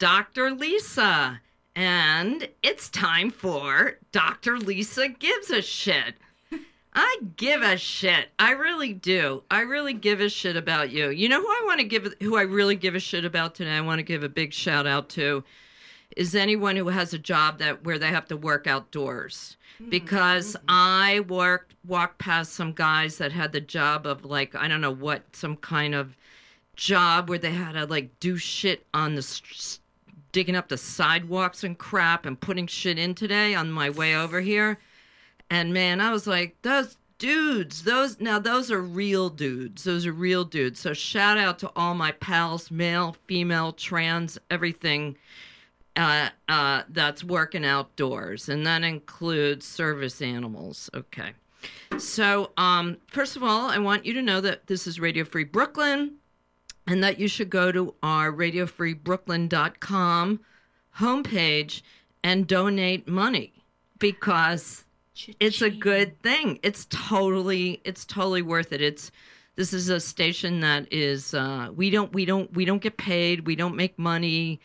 Dr. Lisa, and it's time for Dr. Lisa Gives a Shit. I give a shit. I really do. I really give a shit about you. You know who I want to give who I really give a shit about today? I want to give a big shout out to is anyone who has a job that where they have to work outdoors. Mm, because mm-hmm. I worked walked past some guys that had the job of like I don't know what some kind of job where they had to like do shit on the s- digging up the sidewalks and crap and putting shit in today on my way over here. And man, I was like, those dudes, those now those are real dudes. Those are real dudes. So shout out to all my pals, male, female, trans, everything uh, uh, that's working outdoors, and that includes service animals. Okay. So, um, first of all, I want you to know that this is Radio Free Brooklyn and that you should go to our radiofreebrooklyn.com homepage and donate money because it's a good thing. It's totally it's totally worth it. It's this is a station that is uh we don't we don't we don't get paid, we don't make money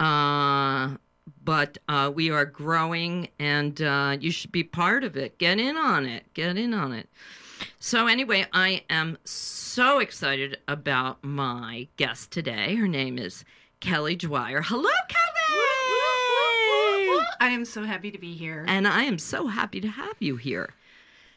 uh but uh, we are growing and uh, you should be part of it. Get in on it. Get in on it. So, anyway, I am so excited about my guest today. Her name is Kelly Dwyer. Hello, Kelly! I am so happy to be here. And I am so happy to have you here.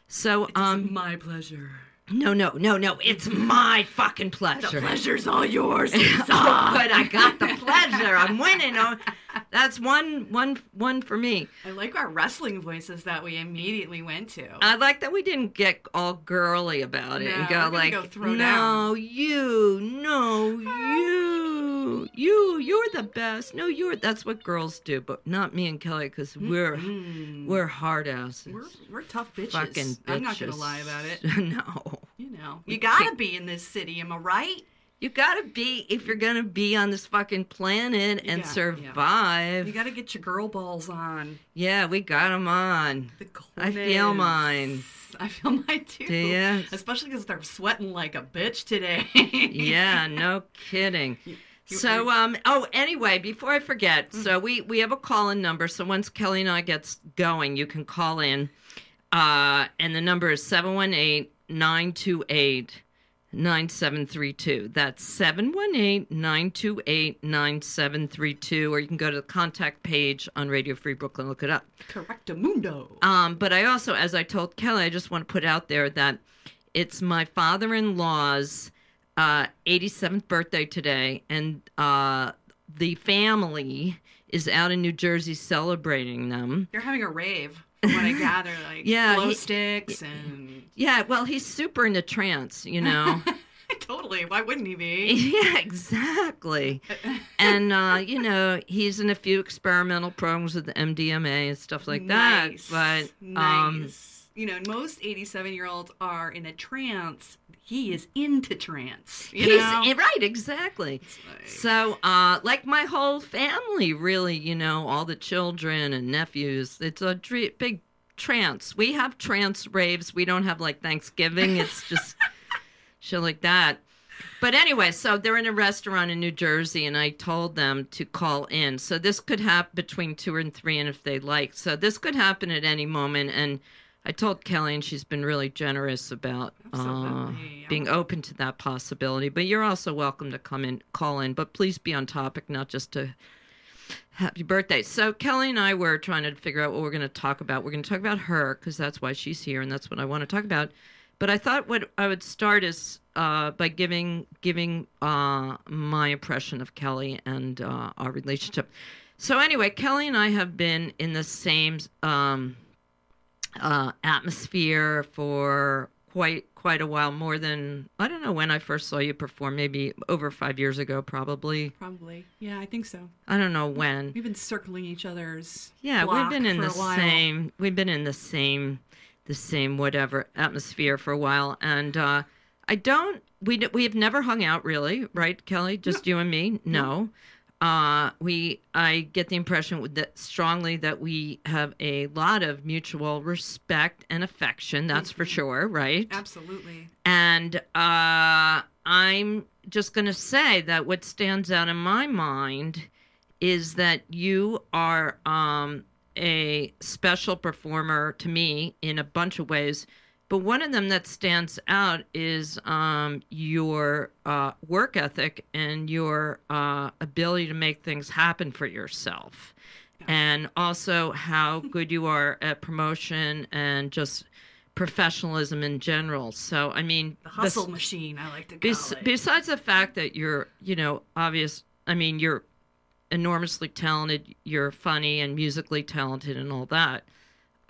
So, um, my pleasure. no, no, no, no, it's my fucking pleasure. The pleasure's all yours. oh, good, I got the pleasure. I'm winning. That's one, one, one for me. I like our wrestling voices that we immediately went to. I like that we didn't get all girly about it No, and go like, go "No, you, no, you, you, you're the best." No, you're. That's what girls do, but not me and Kelly because we're Mm. we're hard asses. We're, we're tough bitches. fucking bitches. I'm not gonna lie about it. no, You know, We you gotta can't- be in this city. Am I right? You gotta be if you're gonna be on this fucking planet You and got- yeah. survive. You gotta get your girl balls on. yeah, we got them on. The I feel mine. I feel mine too. Do ya? Especially because they're sweating like a bitch today. yeah, no kidding. you- So um oh anyway, before I forget, so we we have a call in number. So once Kelly and I gets going, you can call in. Uh and the number is 718-928-9732. That's 718-928-9732 or you can go to the contact page on Radio Free Brooklyn look it up. Correctamundo. Um, but I also, as I told Kelly, I just want to put out there that it's my father-in-law's uh, 87th birthday today, and uh, the family is out in New Jersey celebrating them. They're having a rave, what I gather. Like Yeah, glow he- sticks and Yeah, well, he's super into trance, you know. totally. Why wouldn't he be? yeah, exactly. And uh, you know, he's in a few experimental programs with the MDMA and stuff like nice. that. But um, nice. You know, most 87 year olds are in a trance. He is into trance. You he's know? right, exactly. Like- So, uh, like my whole family, really, you know, all the children and nephews, it's a big trance. We have trance raves. We don't have like Thanksgiving. It's just shit like that. But anyway, so they're in a restaurant in New Jersey, and I told them to call in. So this could happen between two and three, and if they like. So this could happen at any moment. And I told Kelly, and she's been really generous about uh, being open to that possibility. But you're also welcome to come in, call in, but please be on topic, not just to happy birthday. So Kelly and I were trying to figure out what we're going to talk about. We're going to talk about her because that's why she's here, and that's what I want to talk about. But I thought what I would start is uh, by giving giving uh, my impression of Kelly and uh, our relationship. So anyway, Kelly and I have been in the same um, uh, atmosphere for quite quite a while, more than I don't know when I first saw you perform. Maybe over five years ago, probably. Probably. Yeah, I think so. I don't know when. We've been circling each other's. Yeah, we've been in the same. We've been in the same, the same whatever atmosphere for a while, and uh, I don't. We we have never hung out really, right, Kelly? Just you and me? No. Uh, we I get the impression that strongly that we have a lot of mutual respect and affection. That's for Mm-hmm. sure, right? Absolutely. And uh, I'm just going to say that what stands out in my mind is that you are um, a special performer to me in a bunch of ways. But one of them that stands out is um, your uh, work ethic and your uh, ability to make things happen for yourself. And also how good you are at promotion and just professionalism in general. So, I mean, The hustle bes- machine, I like to call bes- it. besides the fact that you're, you know, obvious, I mean, you're enormously talented, you're funny and musically talented and all that.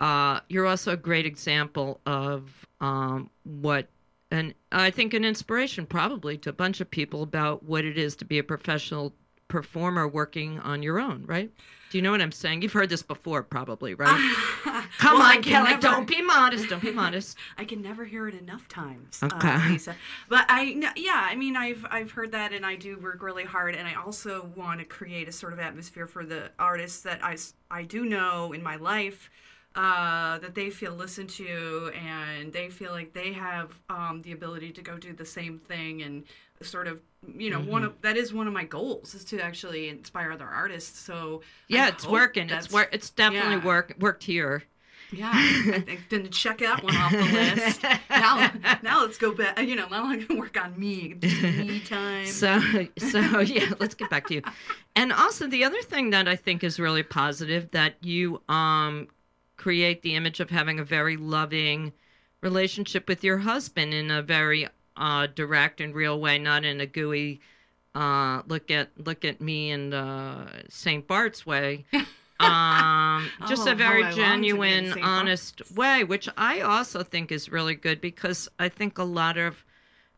Uh, you're also a great example of um, what, and I think an inspiration probably to a bunch of people about what it is to be a professional performer working on your own, right? Do you know what I'm saying? You've heard this before, probably, right? Come Well, on, Kelly, never- don't be modest. Don't be modest. I can never hear it enough times, Okay. uh, Lisa. But I, yeah, I mean, I've I've heard that, and I do work really hard, and I also want to create a sort of atmosphere for the artists that I I do know in my life. Uh, that they feel listened to and they feel like they have um, the ability to go do the same thing and sort of you know one Mm-hmm. of that is one of my goals is to actually inspire other artists so Yeah, I it's working. It's work. It's definitely yeah. work worked here. yeah, I think then check that one off the list. Now, now let's go back. You know, now I can work on me, me time. So, so yeah, let's get back to you. And also, the other thing that I think is really positive that you um, create the image of having a very loving relationship with your husband in a very uh, direct and real way, not in a gooey uh, look at look at me and uh, St. Bart's way. Um, just Oh, a very how I long to be in genuine, St. honest way, which I also think is really good because I think a lot of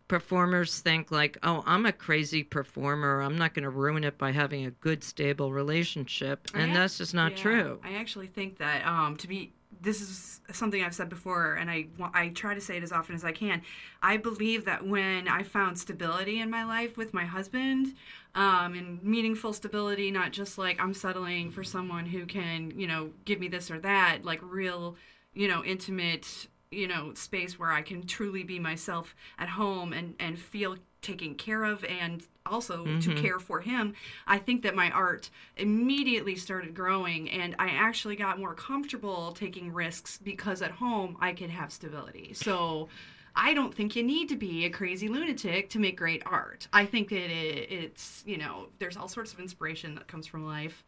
performers think like, "Oh, I'm a crazy performer. I'm not going to ruin it by having a good, stable relationship," and that's just not yeah, true. I actually think that um, to be this is something I've said before, and I I try to say it as often as I can. I believe that when I found stability in my life with my husband, um, and meaningful stability, not just like I'm settling for someone who can you know give me this or that, like real you know intimate you know space where I can truly be myself at home and and feel taken care of and also to care for him i think that my art immediately started growing and i actually got more comfortable taking risks because at home i could have stability. So i don't think you need to be a crazy lunatic to make great art. I think that it, it's you know there's all sorts of inspiration that comes from life.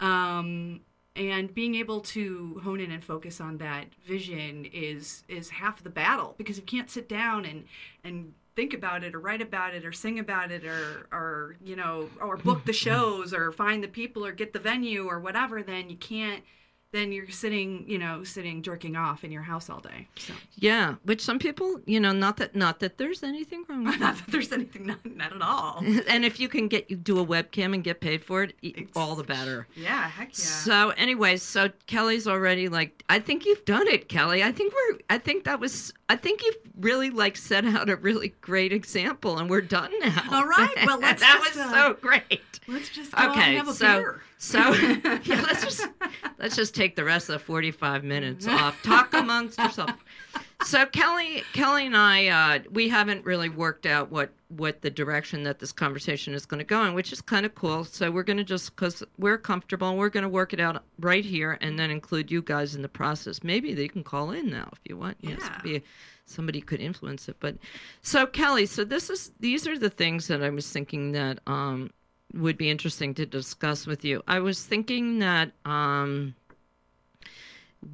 Um, and being able to hone in and focus on that vision is is half the battle because if you can't sit down and and think about it or write about it or sing about it or or you know or book the shows or find the people or get the venue or whatever then you can't then you're sitting you know sitting jerking off in your house all day so Yeah, which some people, you know, not that not that there's anything wrong with not that there's anything not, not at all and if you can get you do a webcam and get paid for it, e- all the better. yeah heck yeah So, anyways, so Kelly's already like, I think you've done it, Kelly. I think we're, I think that was, I think you've really like set out a really great example, and we're done now. All right, well, let's that just, was uh, so great. let's just Okay, and have a so beer so yeah, let's just let's just take the rest of the forty-five minutes off. Talk amongst yourself. So Kelly, Kelly and I, uh, we haven't really worked out what what the direction that this conversation is going to go in, which is kind of cool. So we're going to just because we're comfortable, we're going to work it out right here, and then include you guys in the process. Maybe they can call in now if you want. Yes, Yeah. be somebody could influence it. But so Kelly, so this is these are the things that I was thinking that um, would be interesting to discuss with you. I was thinking that um,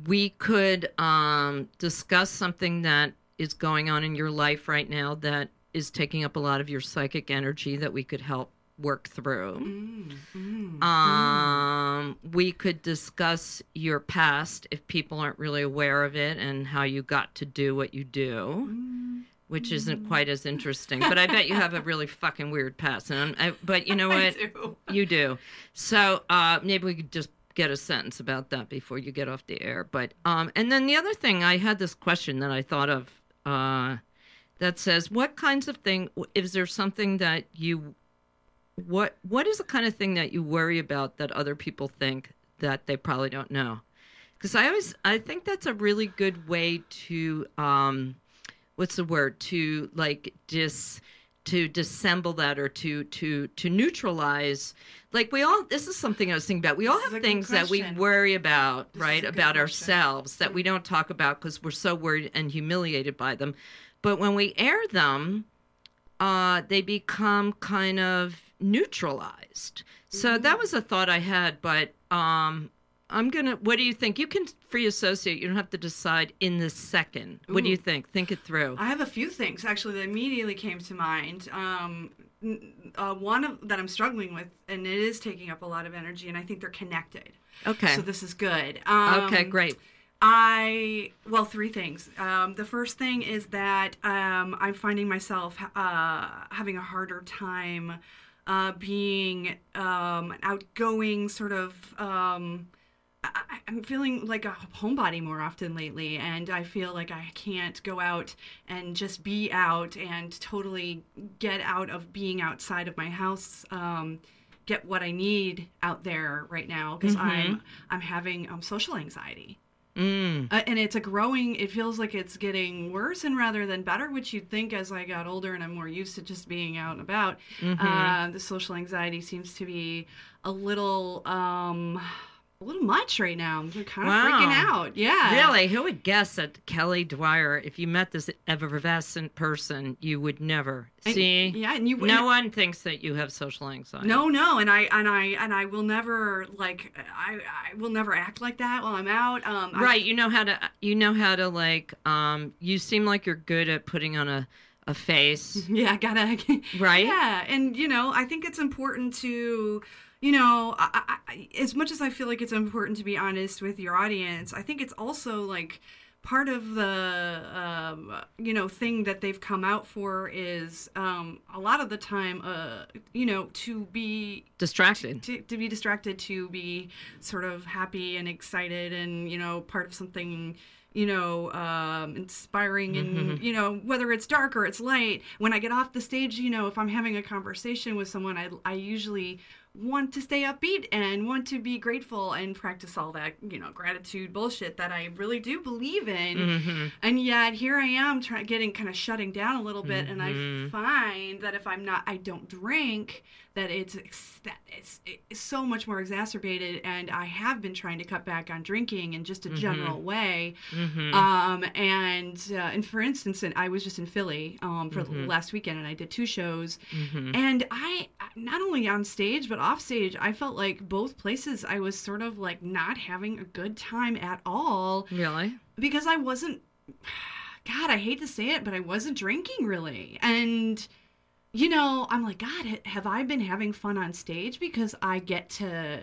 we could um, discuss something that is going on in your life right now that is taking up a lot of your psychic energy that we could help work through. Mm, mm. Um, we could discuss your past if people aren't really aware of it and how you got to do what you do, Mm. which isn't quite as interesting. But I bet you have a really fucking weird past. And I'm, I, but you know I what? do. You do. So uh, maybe we could just get a sentence about that before you get off the air. But um, and then the other thing, I had this question that I thought of uh, that says, "What kinds of thing is there something that you what what is the kind of thing that you worry about that other people think that they probably don't know?" Because I always I think that's a really good way to um, what's the word to like just to dissemble that or to to to neutralize like we all this is something i was thinking about we all This have things that we worry about This right about question. ourselves that we don't talk about because we're so worried and humiliated by them but when we air them uh they become kind of neutralized so Mm-hmm. that was a thought i had but um i'm gonna what do you think you can free associate you don't have to decide in the second what do you think think it through I have a few things actually that immediately came to mind. Um, uh, one of, that I'm struggling with, and it is taking up a lot of energy, and I think they're connected. okay So this is good. Um, okay great I well, three things. Um, the first thing is that um, I'm finding myself uh, having a harder time uh, being um, an outgoing sort of. Um, I, I'm feeling like a homebody more often lately, and I feel like I can't go out and just be out and totally get out of being outside of my house. Um, get what I need out there right now because I'm I'm having um, social anxiety. mm. Uh, and it's a growing it feels like it's getting worse and rather than better which you'd think as i got older and i'm more used to just being out and about Mm-hmm. uh, the social anxiety seems to be a little um a little much right now i'm kind of freaking out yeah Really? Who would guess that Kelly Dwyer, if you met this effervescent person, you would never And- see? yeah and you No one thinks that you have social anxiety. no no and i and i and i will never like i i will never act like that while i'm out um I- Right. You know how to. You know how to like. Um. You seem like you're good at putting on a a face. yeah gotta Right. Yeah, and you know, I think it's important to, you know, I, I, as much as I feel like it's important to be honest with your audience, I think it's also like part of the um, you know thing that they've come out for is um, a lot of the time, uh, you know, to be Distracted. to, to be distracted to be sort of happy and excited and you know part of something you know um, inspiring and you know whether it's dark or it's light when i get off the stage you know if i'm having a conversation with someone i, I usually want to stay upbeat and want to be grateful and practice all that you know gratitude bullshit that i really do believe in Mm-hmm. and yet here I am trying getting kind of shutting down a little bit, and I Mhm. find that if I'm not, I don't drink, that it's that it's, it's so much more exacerbated, and I have been trying to cut back on drinking in just a general way. Mm-hmm. Um, and uh, and for instance, and I was just in Philly um, for Mhm. last weekend, and I did two shows, mm-hmm. and I not only on stage but off stage, I felt like both places I was sort of like not having a good time at all Really? because I wasn't God, I hate to say it, but I wasn't drinking really. And you know, I'm like, God, have I been having fun on stage because I get to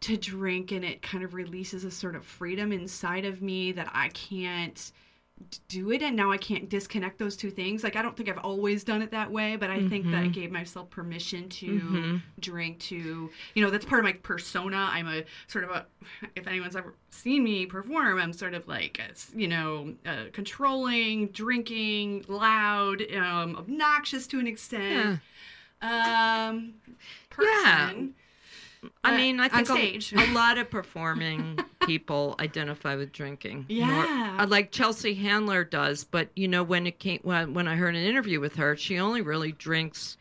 to drink and it kind of releases a sort of freedom inside of me that I can't do it and now I can't disconnect those two things. Like I don't think I've always done it that way, but I think that I Mhm. gave myself permission to Mhm. drink to you know, that's part of my persona. I'm a sort of a if anyone's ever seen me perform, I'm sort of like a, s- you know, uh, controlling, drinking, loud, um, obnoxious to an Yeah. extent. Um Yeah. I mean, I think a- stage. A, lot of performing people identify with drinking. Yeah. uh, like Chelsea Handler does, but you know when it came when when I heard an interview with her, she only really drinks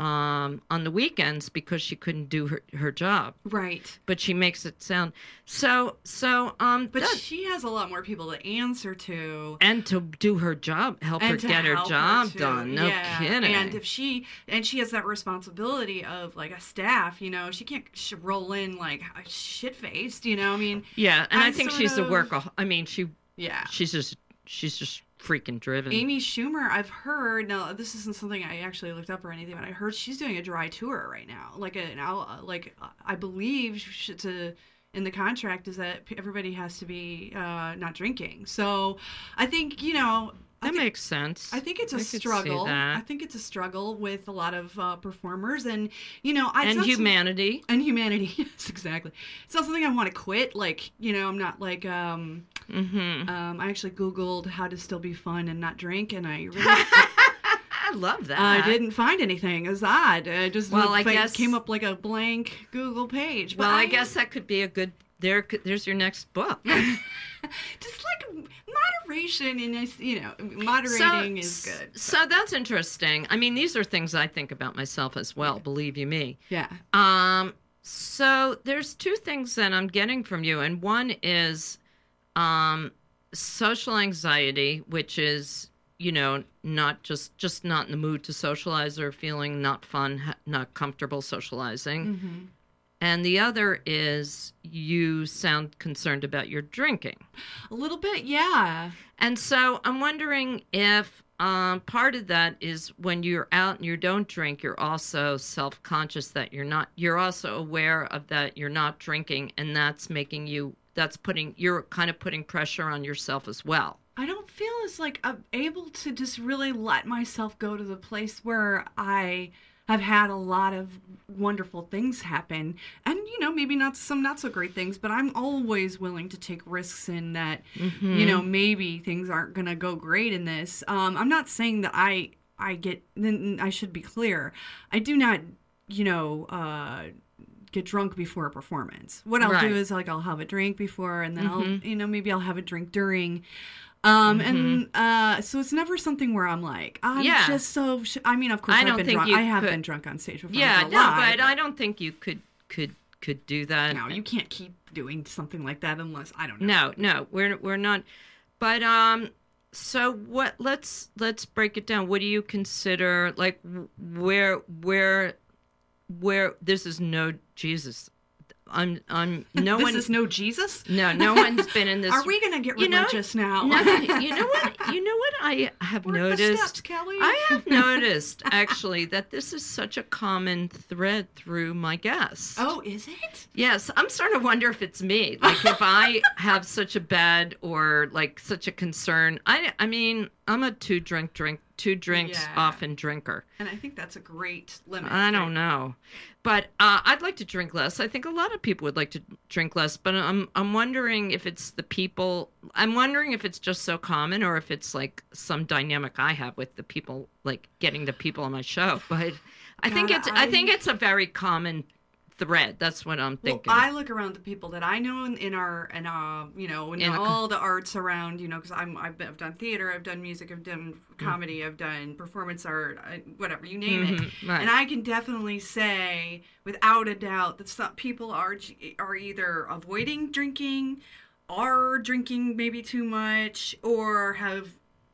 um, on the weekends because she couldn't do her, her job. Right. But she makes it sound so so. Um, But that- she has a lot more people to answer to. and to do her job, help her get her job too. done. No Yeah. kidding. And if she and she has that responsibility of like a staff, you know, she can't sh- roll in like shit faced. You know, I mean, yeah, and i I'm think she's a of- workaholic. I mean, she yeah. she's just she's just freaking driven. Amy Schumer, I've heard. Now, this isn't something I actually looked up or anything, but I heard she's doing a dry tour right now. Like a now, like I believe to in the contract is that everybody has to be uh, not drinking. So, I think you know. That think- makes sense. I think it's a I struggle. I think it's a struggle with a lot of uh, performers, and you know, I, and some- humanity. and humanity. Yes, exactly. It's not something I want to quit. Like you know, I'm not like um, hmm um I actually Googled how to still be fun and not drink, and I really I love that. I didn't find anything. It was odd. I just Well, I guess- came up like a blank Google page. But Well, I guess that could be a good there, there's your next book. Just like moderation and you know, moderating is good. So that's interesting. I mean, these are things I think about myself as well. Believe you me. Yeah. Um, so there's two things that I'm getting from you, and one is um, social anxiety, which is you know not just just not in the mood to socialize or feeling not fun, ha- not comfortable socializing, Mm-hmm. and the other is you sound concerned about your drinking. A little bit, yeah. And so I'm wondering if um, part of that is when you're out and you don't drink, you're also self conscious that you're not, you're also aware of that you're not drinking, and that's making you, that's putting, you're kind of putting pressure on yourself as well. I don't feel as like I'm able to just really let myself go to the place where I have had a lot of wonderful things happen. And you know maybe not some not so great things but i'm always willing to take risks in that you know maybe things aren't gonna go great in this. Um i'm not saying that i i get then i should be clear. I do not you know uh get drunk before a performance what i'll Right. do is like i'll have a drink before and then i'll Mhm. you know maybe i'll have a drink during um Mm-hmm. and uh so it's never something where i'm like i'm Yeah. just so sh-. i mean of course I have don't been think drunk i have could- been drunk on stage before Yeah, no, lie, but I don't think you could, could, could do that. no you can't keep doing something like that unless i don't know No, no, we're we're not. But um, so what? Let's let's break it down. What do you consider like where where where this is no Jesus? I'm I'm no this one. is no jesus no, no one's been in this. are we gonna get You know- religious now No, you know what? You know what I have the noticed. steps, Kelly. I have noticed actually that this is such a common thread through my guests. oh is it Yes, I'm starting to wonder if it's me. Like if I have such a bad or like such a concern. I I mean, I'm a two drink drink two drinks Yeah. often drinker. and i think that's a great limit I don't know. But uh, I'd like to drink less. I think a lot of people would like to drink less, but I'm I'm wondering if it's the people. I'm wondering if it's just so common or if it's like some dynamic I have with the people like getting the people on my show. But I think it's I, I- think it's a very common thread. That's what I'm thinking. Well. I look around the people that I know in, in our and uh you know in, In all the arts around you know because I'm I've, been, I've done theater I've done music I've done comedy I've done performance art I, whatever you name it Mhm, right. and I can definitely say without a doubt that some people are are either avoiding drinking are drinking maybe too much or have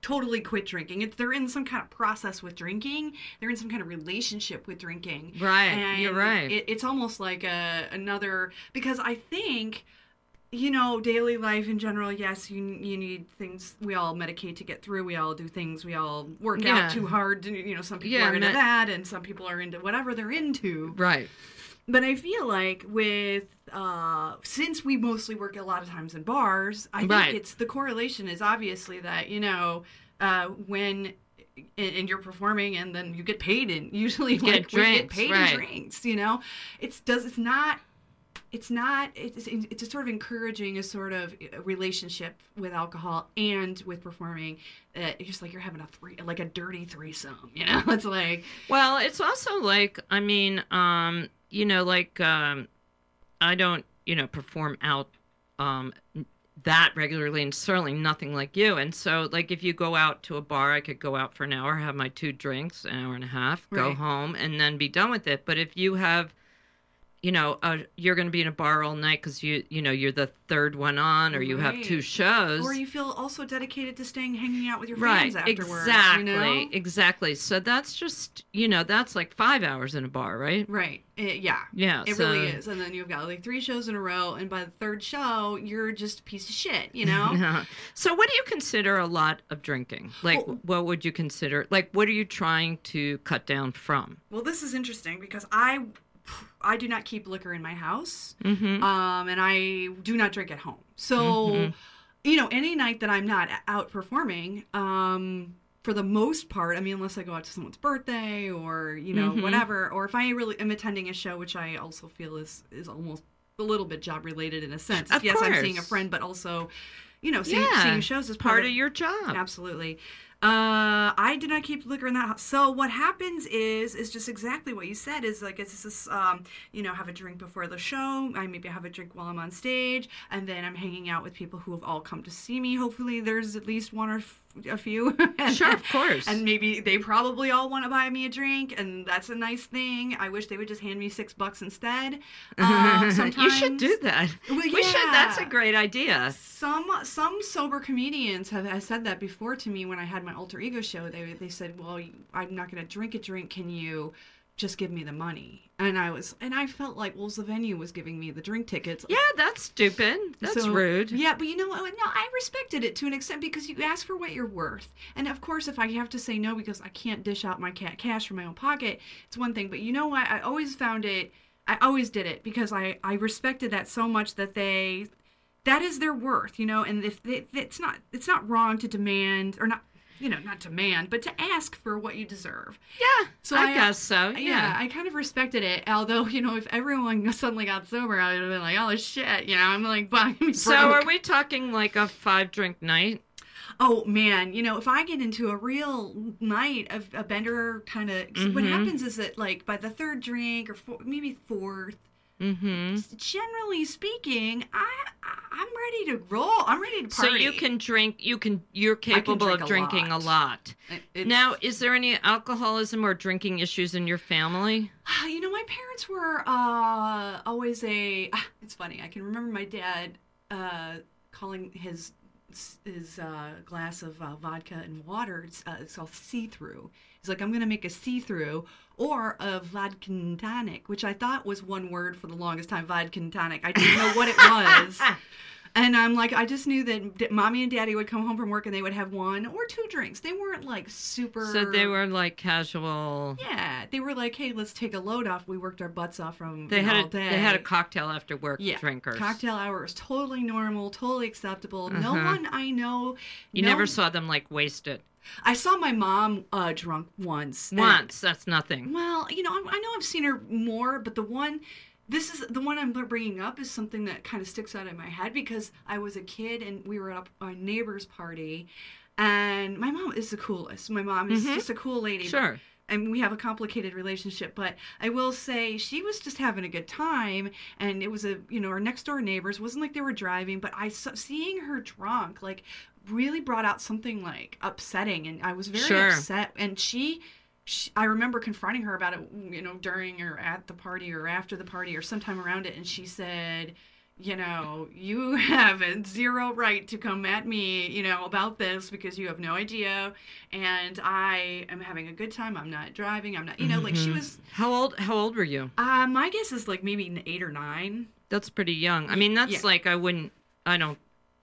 totally quit drinking it's they're in some kind of process with drinking they're in some kind of relationship with drinking Right, you're right. it, it's almost like a another because I think you know daily life in general. Yes, you you need things. We all medicate to get through. We all do things. We all work Yeah. out too hard. You know, some people Yeah, are into me- that, and some people are into whatever they're into. right. But I feel like with uh, since we mostly work a lot of times in bars, I think it's the correlation is obviously that you know uh, when and you're performing and then you get paid and usually get like we get drinks, paid right. in drinks you know? It's does it's not it's not it's it's a sort of encouraging a sort of relationship with alcohol and with performing uh, it's just like you're having a three like a dirty threesome you know? It's like Well, it's also like I mean, um, you know, like um, I don't, you know, perform out um that regularly and certainly nothing like you. And so like if you go out to a bar, I could go out for an hour, have my two drinks, an hour and a half, go Right. home and then be done with it. But if you have you know, uh, you're going to be in a bar all night because you, you know, you're the third one on, or you have two shows. or you feel also dedicated to staying hanging out with your right fans afterwards exactly you know? exactly so that's just you know that's like five hours in a bar right right It- yeah yeah It so- really is. And then you've got like three shows in a row, and by the third show, you're just a piece of shit, you know? so what do you consider a lot of drinking like Well- what would you consider like what are you trying to cut down from well, this is interesting because I. I do not keep liquor in my house, mm-hmm. um, and I do not drink at home. So, Mhm. you know, any night that I'm not out performing, um, for the most part, I mean, unless I go out to someone's birthday or you know Mhm. whatever, or if I really am attending a show, which I also feel is is almost a little bit job related in a sense. Of yes, I'm seeing a friend, but also, you know, seeing, Yeah, seeing shows is part of your job Absolutely. Uh, I did not keep liquor in that house. So what happens is is just exactly what you said. Is like it's this um, you know, have a drink before the show. I maybe have a drink while I'm on stage, and then I'm hanging out with people who have all come to see me. Hopefully, there's at least one or a few. Sure, of course. and maybe they probably all want to buy me a drink, and that's a nice thing. I wish they would just hand me six bucks instead. Um, you should do that. Well, We should. That's a great idea. Some some sober comedians have, have said that before to me when I had my alter ego show. They they said, "Well, I'm not going to drink a drink. Can you just give me the money?" And I was and I felt like, well, the venue was giving me the drink tickets. Yeah, that's stupid. That's So- rude. Yeah, but you know what? No, I respected it to an extent because you ask for what you're worth. And of course, if I have to say no because I can't dish out my ca- cash from my own pocket, it's one thing. But you know what? I always found it. I always did it because I I respected that so much that they that is their worth, you know. And if they, it's not it's not wrong to demand or not. You know, not demand, but to ask for what you deserve. Yeah, So I, I- guess so. Yeah. Yeah. I kind of respected it. Although, you know, if everyone suddenly got sober, I would have been like, oh shit, you know, I'm like, buying me So broke. are we talking like a five drink night? Oh man, you know, if I get into a real night of a bender kind of, what Mhm. happens is that like by the third drink or four, maybe fourth, Mm-hmm. generally speaking, I I'm ready to roll. I'm ready to party. So you can drink. You can. You're capable drink of a drinking lot. a lot. Now, is there any alcoholism or drinking issues in your family? You know, my parents were uh, always a. It's funny. I can remember my dad uh, calling his his uh, glass of uh, vodka and water. It's, uh, it's all see through. He's like, I'm gonna make a see through or a vodka tonic, which I thought was one word for the longest time. Vodka tonic. I didn't know what it was. And I'm like, I just knew that d- mommy and daddy would come home from work and they would have one or two drinks. They weren't like super. So they were like casual. Yeah, they were like, hey, let's take a load off. We worked our butts off from They had all a, day. they had a cocktail after work yeah, drinkers. Cocktail hour is totally normal, totally acceptable. No Uh-huh. one I know. You no- never saw them like wasted I saw my mom uh, drunk once. and- once. That's nothing. well, you know, I, I know I've seen her more, but the one, this is the one I'm bringing up is something that kind of sticks out in my head because I was a kid and we were at a, a neighbor's party, and my mom is the coolest. My mom is Mhm. just a cool lady. but Sure. and we have a complicated relationship but i will say she was just having a good time and it was a you know our next door neighbors wasn't like they were driving but i seeing her drunk like really brought out something like upsetting and i was very Sure. upset and she, she i remember confronting her about it you know during or at the party or after the party or sometime around it and she said you know, you have a zero right to come at me, you know, about this because you have no idea. And I am having a good time. I'm not driving. I'm not, you know, like she Mhm. was, How old? How old were you? uh, my guess is like maybe eight or nine. That's pretty young. I mean, that's Yeah. like I wouldn't. I don't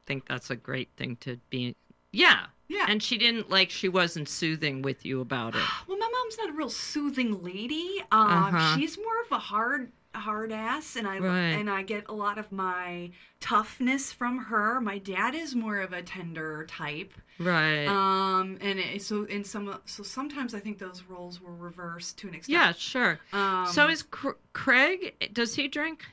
think that's a great thing to be. Yeah. Yeah. And she didn't like. She wasn't soothing with you about it. well, my mom's not a real soothing lady. Um, Uh-huh. She's more of a hard, hard ass, and I Right. and I get a lot of my toughness from her. My dad is more of a tender type. Right. Um, and it, so in some so sometimes I think those roles were reversed to an extent. yeah. Sure. Um, so is Cr- Craig? Does he drink?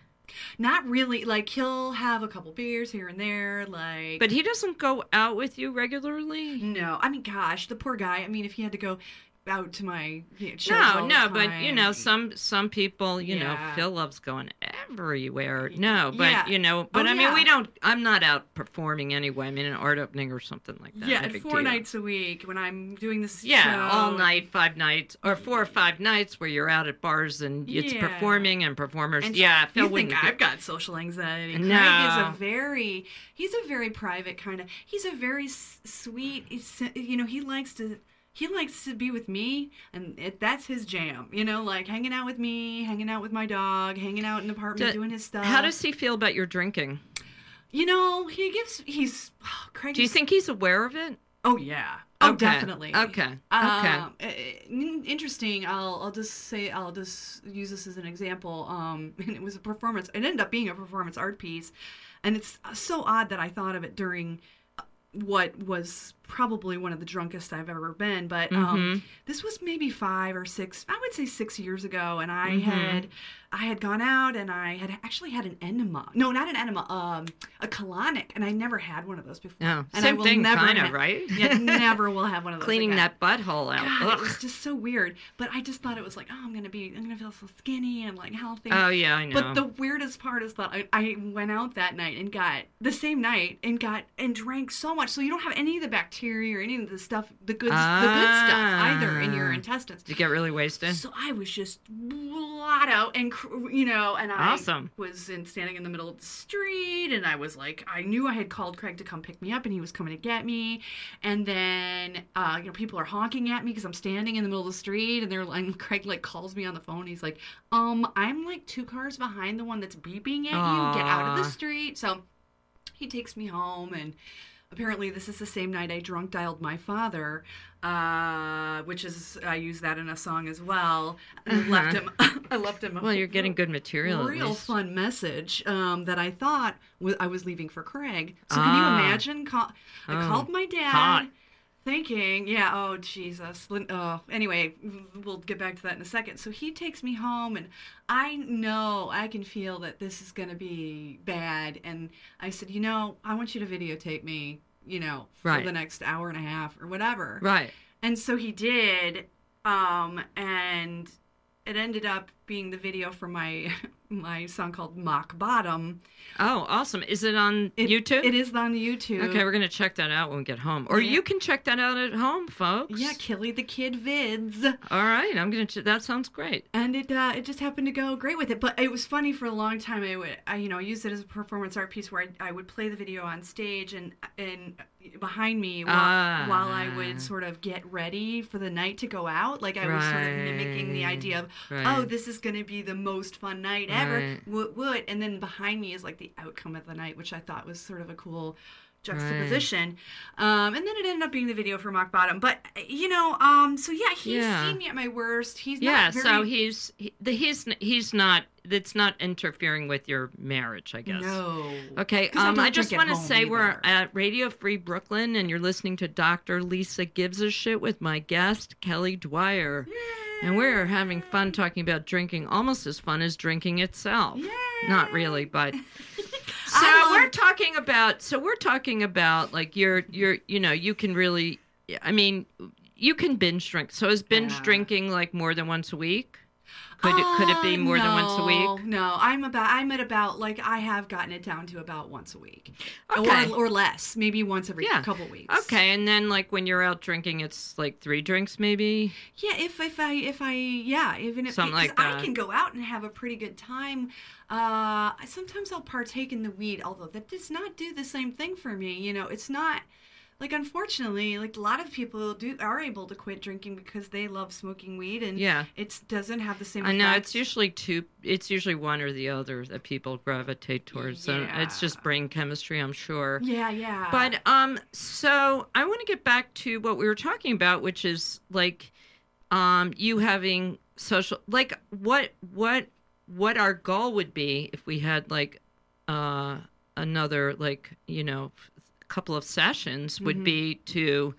Not really like he'll have a couple beers here and there, like. But he doesn't go out with you regularly. no, I mean, gosh, the poor guy. I mean, if he had to go out to my you know, No, no, but you know, some some people, you know, Phil loves going everywhere. No, but Yeah. you know, but Oh, I mean, we don't. I'm not out performing anyway. I mean, an art opening or something like that. yeah, no four deal. nights a week when I'm doing this. Yeah, all night, five nights, or four or five nights where you're out at bars and it's Yeah. performing and performers. And yeah, Phil you think. I've got social anxiety? Craig is No. a very he's a very private kind of. He's a very s- sweet. He's, you know, he likes to he likes to be with me, and it, that's his jam. You know, like hanging out with me, hanging out with my dog, hanging out in the apartment, Do- doing his stuff. How does he feel about your drinking? you know? He gives he's Craig. Do you think he's aware of it? Oh yeah. Oh, Okay, definitely. Okay. Okay. Um, uh, interesting. I'll I'll just say I'll just use this as an example. Um, and it was a performance. It ended up being a performance art piece, and it's so odd that I thought of it during uh, what was probably one of the drunkest I've ever been. But um, this was maybe five or six, I would say six years ago, and I had I had gone out and I had actually had an enema. No, not an enema, um, a colonic, and I never had one of those before. No, and I same thing, kind of, right? Yeah, never will have one of those. Cleaning again. that butthole out. God, it was just so weird. But I just thought it was like, oh, I'm gonna be, I'm gonna feel so skinny and like healthy. Oh yeah, I know. But the weirdest part is that I, I went out that night and got the same night and got and drank so much, so you don't have any of the bacteria or any of the stuff, the good, the good stuff either in your Ah. intestines. Did you get really wasted? So I was just blot out and you know, and I Awesome. was in standing in the middle of the street, and I was like, I knew I had called Craig to come pick me up, and he was coming to get me, and then uh, you know people are honking at me because I'm standing in the middle of the street, and they're and Craig like calls me on the phone. He's like, um, I'm like two cars behind the one that's beeping at you. Get out of the street. So he takes me home and apparently this is the same night i drunk dialed my father uh, which is i use that in a song as well I left him i left him a Uh-huh. Well, you're getting good material. at real fun message um, that i thought w- i was leaving for craig so can you Ah. imagine Call- i Oh, called my dad hot. Thinking yeah oh jesus oh anyway we'll get back to that in a second so he takes me home and i know i can feel that this is going to be bad and i said you know i want you to videotape me you know for Right. the next hour and a half or whatever Right. and so he did um and it ended up being the video for my my song called mock bottom Oh, awesome. Is it on It- YouTube? it is on youtube Okay, we're gonna check that out when we get home, or Yeah. you can check that out at home, folks. yeah killy the kid vids All right, I'm gonna. Ch- that sounds great. and it uh, it just happened to go great with it. But it was funny for a long time. I would I you know used it as a performance art piece where I, I would play the video on stage and and behind me while, Ah. while I would sort of get ready for the night to go out. Like I was sort of mimicking the idea of Right. oh this is going to be the most fun night ever. Right. Would and then behind me is like the outcome of the night, which I thought was sort of a cool juxtaposition. Um, and then it ended up being the video for Mock Bottom. But you know, um, so yeah, he's Yeah. seen me at my worst. He's yeah. not very, So he's he, the, he's he's not. It's not interfering with your marriage, I guess. No. Okay. I um, don't I, just want to say we're at Radio Free Brooklyn, and you're listening to Dr. Lisa Gives a Shit with my guest Kelly Dwyer, and we're having fun talking about drinking, almost as fun as drinking itself. Not really, but so love- we're talking about. So we're talking about like you're you're you know you can really, I mean, you can binge drink. So is binge Yeah. drinking like more than once a week? Could it could it be Uh, more than once a week? No, I'm about I'm at about like I have gotten it down to about once a week, Okay. or, or less, maybe once every Yeah. couple weeks. Okay, and then like when you're out drinking, it's like three drinks maybe. Yeah, if if I if I yeah, even if Something like that. I can go out and have a pretty good time. Uh, sometimes I'll partake in the weed, although that does not do the same thing for me. You know, it's not like unfortunately, like a lot of people do are able to quit drinking because they love smoking weed, and Yeah. it doesn't have the same. I know it's usually two. It's usually one or the other that people gravitate towards. So it's just brain chemistry, I'm sure. Yeah, yeah. But um, so I want to get back to what we were talking about, which is like, um, you having social, like what what what our goal would be if we had like, uh, another like you know, couple of sessions would Mm-hmm. be to,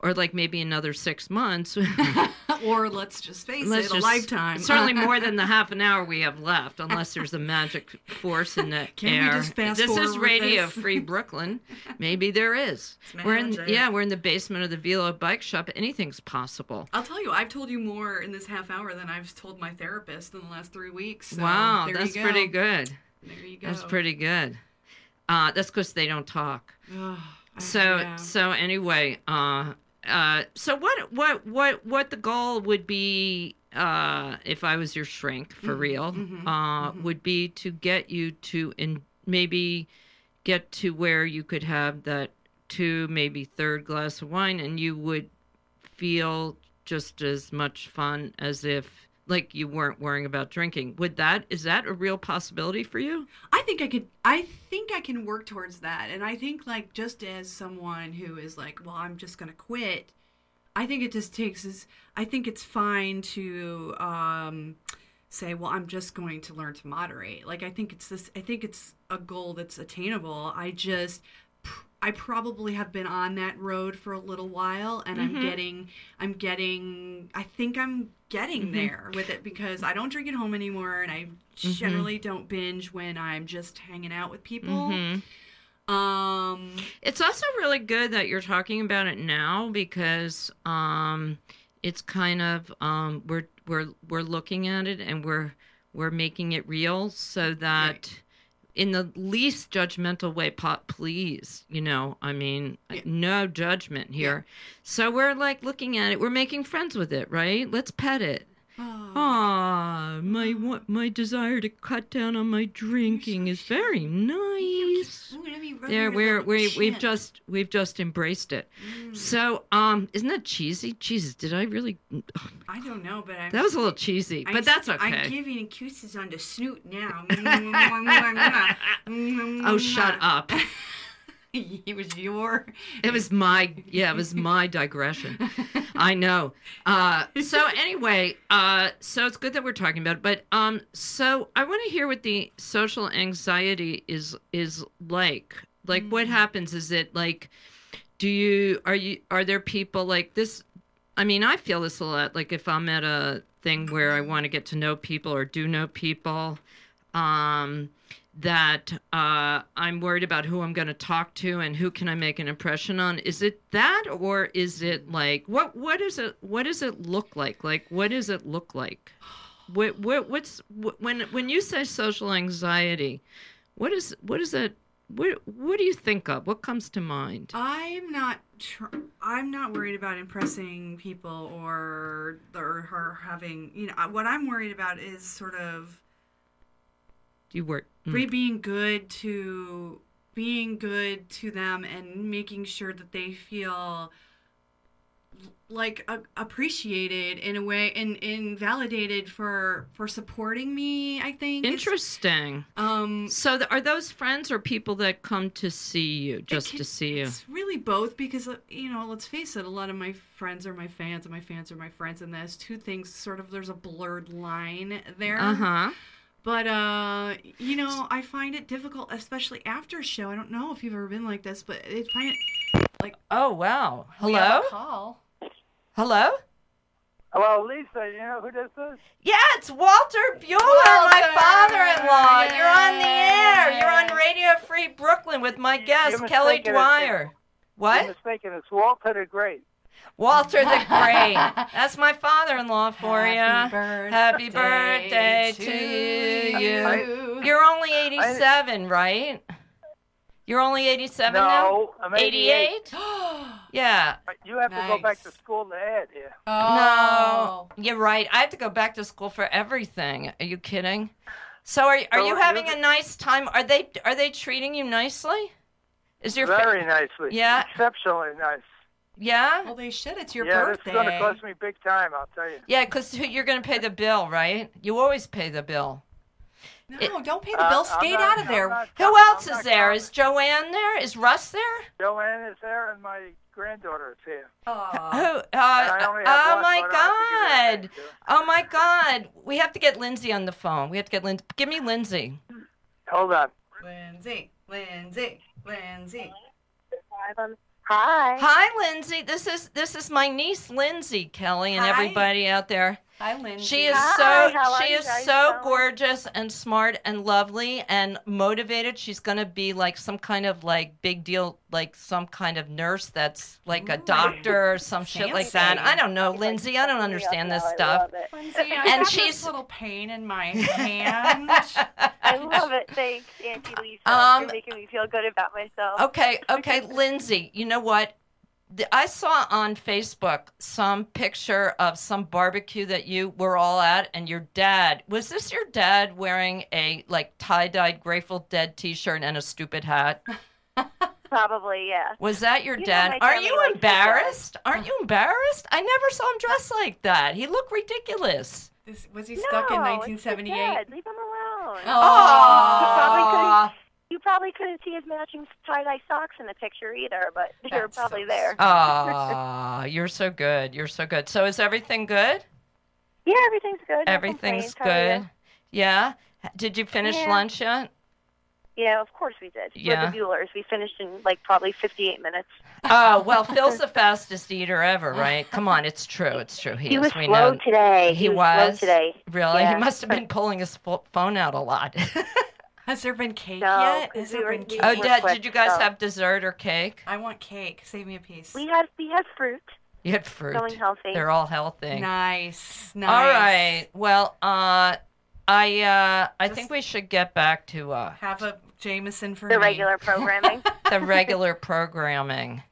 or like maybe another six months. or let's just face Let's it, a lifetime. Certainly more than the half an hour we have left, unless there's a magic force in the Can we air. just fast this is Radio this? Free Brooklyn. Maybe there is. It's We're in yeah, we're in the basement of the Velo Bike Shop. Anything's possible. I'll tell you, I've told you more in this half hour than I've told my therapist in the last three weeks. So wow, that's go. pretty good. There you go. That's pretty good. Uh, that's because they don't talk. I- So so anyway, uh, uh, so what what what what the goal would be uh, if I was your shrink for Mhm, real mhm, uh, mhm. would be to get you to in maybe get to where you could have that two maybe third glass of wine and you would feel just as much fun as if like you weren't worrying about drinking would that is that a real possibility for you I think I could. I think I can work towards that, and I think like just as someone who is like, well, I'm just gonna quit. I think it just takes is. I think it's fine to um, say, well, I'm just going to learn to moderate. Like I think it's this. I think it's a goal that's attainable. I just. I probably have been on that road for a little while and I'm Mhm. getting I'm getting I think I'm getting Mhm. there with it because I don't drink at home anymore and I Mhm. generally don't binge when I'm just hanging out with people. Mhm. Um It's also really good that you're talking about it now because um, it's kind of um, we're we're we're looking at it and we're we're making it real so that Right. In the least judgmental way, po- please, you know, I mean, Yeah. no judgment here. So we're like looking at it, we're making friends with it, right? Let's pet it. Oh, Ah, my wa- my desire to cut down on my drinking is very nice. Ooh, let me rub There, we're little we we've just we've just embraced it. Mm, So, um, isn't that cheesy? Jesus, did I really? I don't know, but I'm That was a little cheesy, I'm but that's okay. I'm giving kisses on the snoot now. Oh, shut up! it was your. It was my yeah, it was my digression. I know. Uh, so anyway, uh, so it's good that we're talking about it. But um, so I want to hear what the social anxiety is is like. Like, what Mm. happens? Is it like, do you are you are there people like this? I mean, I feel this a lot. Like if I'm at a thing where I want to get to know people or do know people, um, that uh, I'm worried about who I'm going to talk to and who can I make an impression on. Is it that, or is it like what? What is it? What does it look like? Like what does it look like? What, what what's what, when when you say social anxiety? What is what is that? What what do you think of? What comes to mind? I'm not. Tr- I'm not worried about impressing people or or her having. You know, what I'm worried about is sort of you work? mm. being good to being good to them and making sure that they feel like a- appreciated in a way and, and validated for for supporting me i think Interesting. um So, th- are those friends or people that come to see you just can- to see you? It's really both because uh, you know, let's face it, a lot of my friends are my fans and my fans are my friends and there's two things sort of there's a blurred line there. Uh huh. But uh you know, I find it difficult especially after a show. I don't know if you've ever been like this, but I find it Oh wow. Hello. call. Hello. Hello, Lisa. You know who this is? Yeah, it's Walter Bueller, my father-in-law. You're on the air. You're on Radio Free Brooklyn with my guest You're Kelly mistaken. Dwyer. You're What? mistaken. It's Walter the Great. Walter the Great. That's my father-in-law for you. Happy birthday to you. You're only 87, right? You're only 87 now? No, I'm 88. 88? Yeah. Uh, you have to go back to Nice. school to add here. Oh. No, you're right. I have to go back to school for everything. Are you kidding? So are are So you having a nice time? Are they are they treating you nicely? Is your fa- Very nicely. Yeah. Exceptionally nice. Yeah Well, they should. It's your yeah, birthday. this is going to cost me big time, I'll tell you. yeah because you're gonna pay the bill, right? You always pay the bill. no, it- don't pay the Uh, bill. I'm Skate not- out of I'm there. not- Who I'm else not is there? Is Joanne there? Is Russ there? Joanne is there, and my granddaughter is here. Who? Aw. Uh, And I only have oh one, my but I have to give her a God! Oh my God! We have to get Lindsay on the phone. We have to get Lindsay. Give me Lindsay. Hold on. Lindsay, Lindsay, Lindsay. Hi. Hi, Lindsay. This is this is my niece Lindsay Kelly and Hi. everybody out there. Hi, Lindsay. She is Hi, so she is so doing? gorgeous and smart and lovely and motivated. She's gonna be like some kind of like big deal, like some kind of nurse that's like a Ooh. doctor or some shit like that. I don't know, Lindsay. I don't understand this stuff. Lindsay, I And she's- this little pain in my hand. I love it. Thanks, Auntie Lisa. Um, You're making me feel good about myself. Okay, okay, Lindsay. You know what? The- I saw on Facebook some picture of some barbecue that you were all at, and your dad was this your dad wearing a like tie dyed Grateful Dead T-shirt and a stupid hat? Probably, yeah. Was that your You dad? Are you embarrassed? Aren't you embarrassed? I never saw him dressed like that. He looked ridiculous. Is- was he stuck in No, it's his 1978? Leave him alone. Oh. You probably couldn't see his matching tie-dye socks in the picture either, but you're probably so there. Ah, you're so good. You're so good. So is everything good? Yeah, everything's good. Everything's complaints. How are you? good. Yeah. Did you finish Yeah. lunch yet? Yeah, of course we did. Yeah. We're the Buellers. We finished in like probably 58 minutes. Oh well, Phil's the fastest eater ever, right? Come on, it's true. It's true. He, He is. was we slow know. today. He was, was? slow today. Really? Yeah. He must have been pulling his phone out a lot. Has there been cake No, yet? 'cause Has we there were- been cake? oh, were Dad, did you guys so- have dessert or cake? I want cake. Save me a piece. We had we had fruit. You had fruit. Going healthy. They're all healthy. Nice. Nice. All right. Well, uh, I uh, I Just- think we should get back to uh, Have a Jameson for The me. regular programming. the regular programming.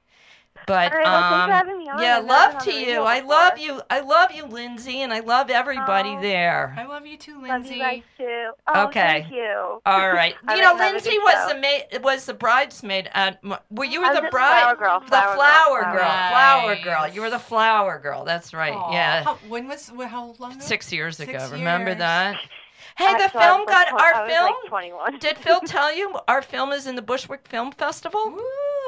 But All right, well, thanks um, for having me on. yeah, I've love to you. I love you. I love you, Lindsay, and I love everybody Oh. there. I love you too, Lindsay. Love Lindsay. you guys too. Oh, Okay. Thank you. All right. You know, right, have a Lindsay was show. the ma- was the bridesmaid at. Were you were was the the bride? flower girl, The flower girl, flower flower girl. girl. Flower girl. You were the flower girl. That's right. Aw, Yeah. How, when was how long? ago? Six years Six ago. Remember years. that? Hey, the Actually, I film was like got twen- our I was film. like 21. Did Phil tell you our film is in the Bushwick Film Festival? Woo.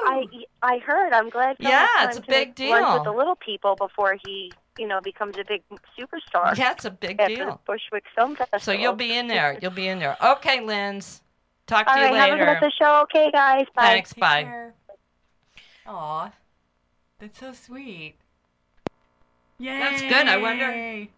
I I heard. I'm glad. Phil Yeah, it's a big deal. with the little people before he, you know, becomes a big superstar. Yeah, it's a big After the deal. Bushwick Film Festival. So you'll be in there. You'll be in there. Okay, Linz. Talk to All you right, have a good later. show. Okay, guys. Bye. Thanks. Take Bye. care. Aw, that's so sweet. Yay! That's good. I wonder-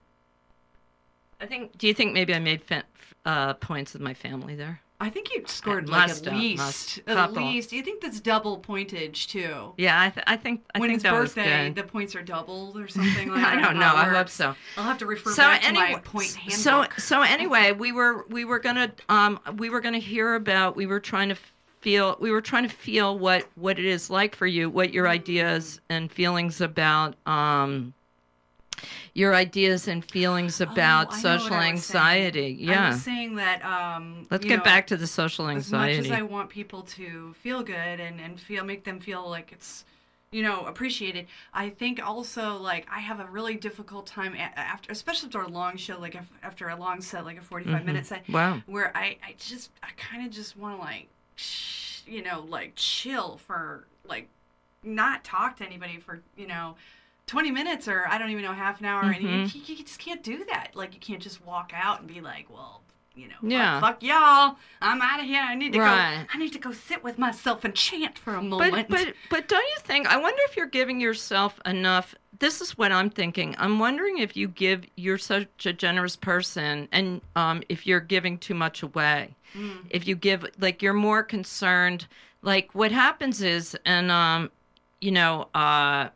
I think. Do you think maybe I made fa- uh, points with my family there? I think you scored like must at least must. at Couple. least. You think that's double pointage too? Yeah, I, th- I think. I when think it's birthday, the points are doubled or something like I don't know. I hope so. I'll have to refer So back to my point so handbook. so anyway, we were we were gonna um we were gonna hear about we were trying to feel we were trying to feel what what it is like for you, what your ideas and feelings about um your ideas and feelings about Oh, social anxiety. Saying. anxiety. I Yeah. was saying that. Um, Let's get know, back to the social anxiety. as much as I want people to feel good and, and feel make them feel like it's you know appreciated I think also like I have a really difficult time after especially after a long show like after a long set like a 45 Mhm. minute set Wow. where I I just I kind of just want to like sh- you know like chill for like not talk to anybody for you know 20 minutes or I don't even know half an hour and you, Mhm. you, you just can't do that like you can't just walk out and be like well you know fuck- Yeah. fuck, y'all I'm out of here I need to Right. go I need to go sit with myself and chant for a But moment but but don't you think? I wonder if you're giving yourself enough. This is what I'm thinking. I'm wondering if you give. You're such a generous person, and um, if you're giving too much away. Mm. If you give, like, you're more concerned. Like, what happens is, and um, you know, uh,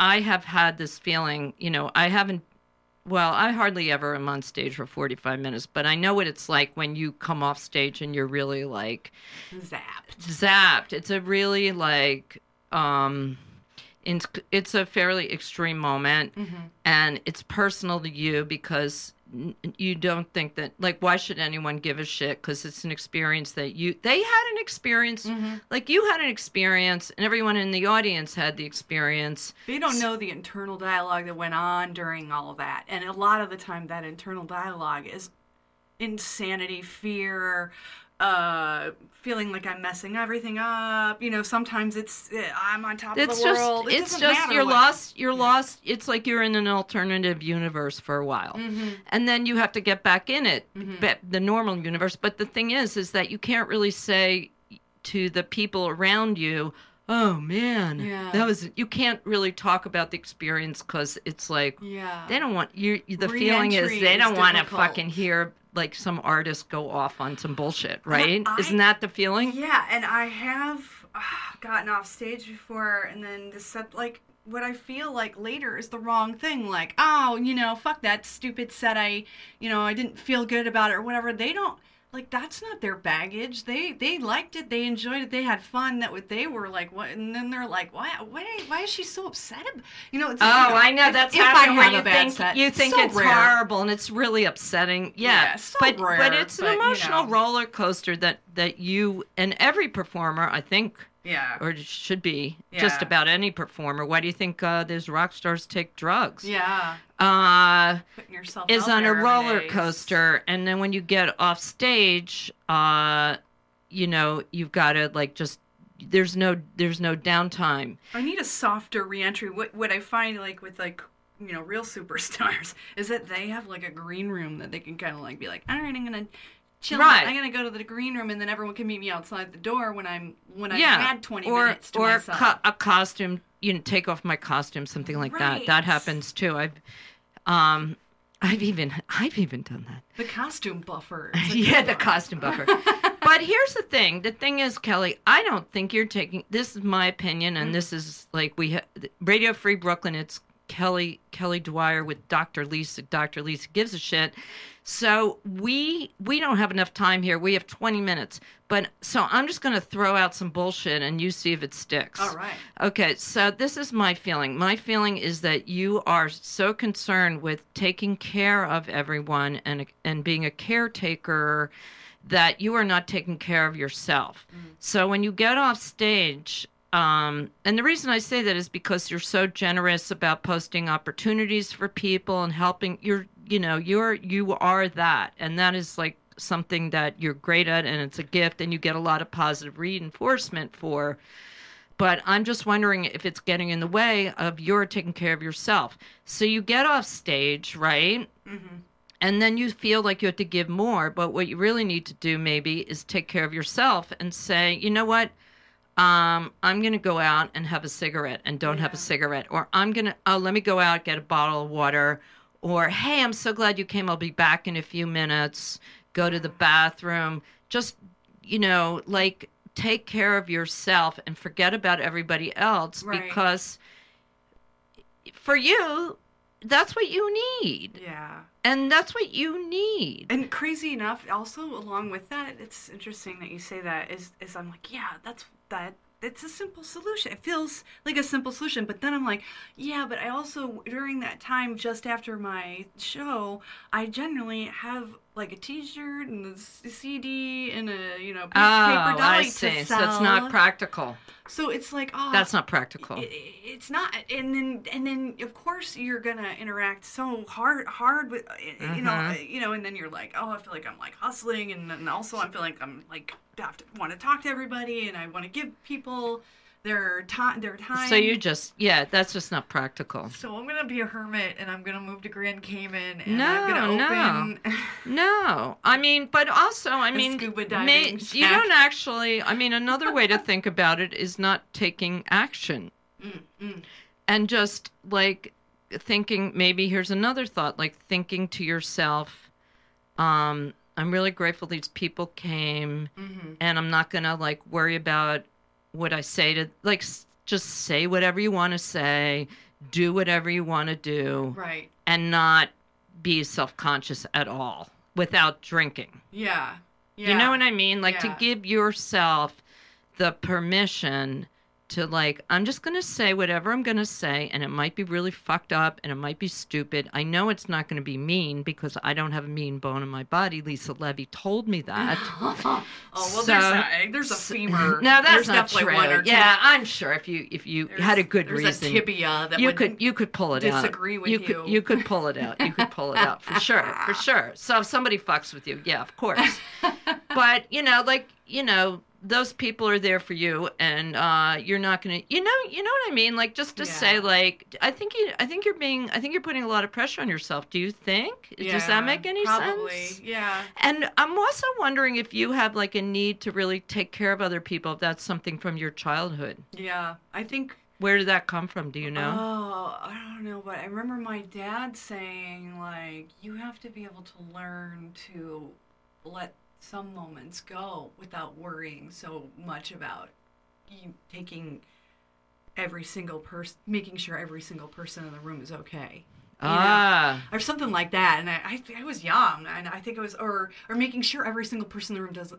I have had this feeling. You know, I haven't. Well, I hardly ever am on stage for 45 minutes, but I know what it's like when you come off stage and you're really like zapped zapped. It's a really like um it's, it's a fairly extreme moment mm-hmm. and it's personal to you because you don't think that like why should anyone give a shit because it's an experience that you they had an experience Mm-hmm. like you had an experience and everyone in the audience had the experience They don't know the internal dialogue that went on during all of that. And a lot of the time, that internal dialogue is insanity, fear, uh, feeling like I'm messing everything up. You know, sometimes it's eh, I'm on top it's of the just world. It it's just you're what- lost you're Yeah. lost it's like you're in an alternative universe for a while Mhm. and then you have to get back in it Mhm. the normal universe but the thing is is that you can't really say to the people around you oh man Yeah. that was you can't really talk about the experience because it's like Yeah. they don't want you the feeling is Re-entry they don't want to fucking hear like some artist go off on some bullshit right I- isn't that the feeling Yeah, and I have uh, gotten off stage before, and then just said like what I feel like later is the wrong thing. Like, oh, you know, fuck that stupid set. I, you know, I didn't feel good about it or whatever. They don't like that's not their baggage. They they liked it. They enjoyed it. They had fun. That what they were like. What? And then they're like, why? Why? Why is she so upset? About, you know? It's, Oh, you know, I know if- that's if I happening have you a bad think set. you think So it's rare. horrible and it's really upsetting. Yeah, Yeah, so but rare, but it's an but, you emotional know. roller coaster that that you and every performer, I think, Yeah. or should be just about any performer. Why do you think uh, those rock stars take drugs? Yeah. Uh, Putting yourself is on a roller coaster, and then when you get off stage, uh, you know you've got to like just. There's no there's no downtime. I need a softer reentry. What what I find like with like you know real superstars is that they have like a green room that they can kind of like be like, all right, I'm gonna chilling. Right. I'm gonna go to the green room, and then everyone can meet me outside the door when I'm when I yeah. had 20 or, minutes to or myself. co- a costume, you know, take off my costume, something like that. That happens too. I've, um, I've even, I've even done that. the costume buffer. Yeah, the costume buffer. but here's the thing. The thing is, Kelly, I don't think you're taking. This is my opinion, and this is like we ha- Radio Free Brooklyn. It's Kelly Kelly Dwyer with Dr. Lisa. Dr. Lisa gives a shit. So we we don't have enough time here. We have 20 minutes. But so I'm just going to throw out some bullshit, and you see if it sticks. All right. Okay, so this is my feeling. My feeling is that you are so concerned with taking care of everyone and and being a caretaker that you are not taking care of yourself. Mm. So when you get off stage, um, and the reason I say that is because you're so generous about posting opportunities for people and helping. You're, you know, you're you are that, and that is like something that you're great at, and it's a gift, and you get a lot of positive reinforcement for but I'm just wondering if it's getting in the way of your taking care of yourself. So you get off stage, right? And then you feel like you have to give more, but what you really need to do maybe is take care of yourself and say, you know what? Um, I'm going to go out and have a cigarette and don't have a cigarette. Or I'm going to, oh, let me go out, get a bottle of water. Or, hey, I'm so glad you came. I'll be back in a few minutes. Go to the bathroom. Just, you know, like take care of yourself and forget about everybody else Right. because for you, that's what you need. Yeah. And that's what you need. And crazy enough, also along with that, it's interesting that you say that. Is is I'm like, yeah, that's that. It's a simple solution. It feels like a simple solution, but then I'm like, yeah, but I also during that time just after my show, I generally have like a T-shirt and a CD and a you know Oh, paper dolly I to sell. So it's not practical. So it's like, oh, That's not practical. it, it's not and then and then of course you're gonna interact so hard hard with you know Mhm. you know and then you're like oh i feel like i'm like hustling and then also i feel like i'm like have to want to talk to everybody and i want to give people their time their time So you just, yeah, that's just not practical. so i'm gonna be a hermit and i'm gonna move to grand cayman and No, i'm gonna no. open No, I mean, but also, I mean, scuba may- diving you don't actually. I mean, another way to think about it is not taking action Mm, mm. and just like thinking. Maybe here's another thought: like thinking to yourself, um, "I'm really grateful these people came, Mhm. and I'm not gonna like worry about what I say to like just say whatever you want to say, do whatever you want to do, right and not be self conscious at all without drinking." yeah yeah You know what I mean? Like Yeah. to give yourself the permission to like I'm just going to say whatever I'm going to say and it might be really fucked up and it might be stupid. I know it's not going to be mean because I don't have a mean bone in my body. Lisa Levy told me that. oh well So- there's a there's a femur no, that's there's not definitely true. one or two yeah, I'm sure if you if you There's- had a good there's reason a tibia that you could you could pull it out. disagree with you you. Could, you could pull it out. You could pull it out for sure, for sure. So if somebody fucks with you, yeah, of course. but you know, like you know, those people are there for you, and uh, you're not gonna, you know, you know what I mean. Like just to say, like, I think you, I think you're being, I think you're putting a lot of pressure on yourself. Do you think? yeah, Does that make any probably. sense? Yeah. And I'm also wondering if you have like a need to really take care of other people. If that's something from your childhood. Yeah. I think Where did that come from? Do you know? Oh, I don't know, but I remember my dad saying like you have to be able to learn to let some moments go without worrying so much about you taking every single person making sure every single person in the room is okay. You know? ah. or something like that. And I, I, I was young, and I think it was, or or making sure every single person in the room does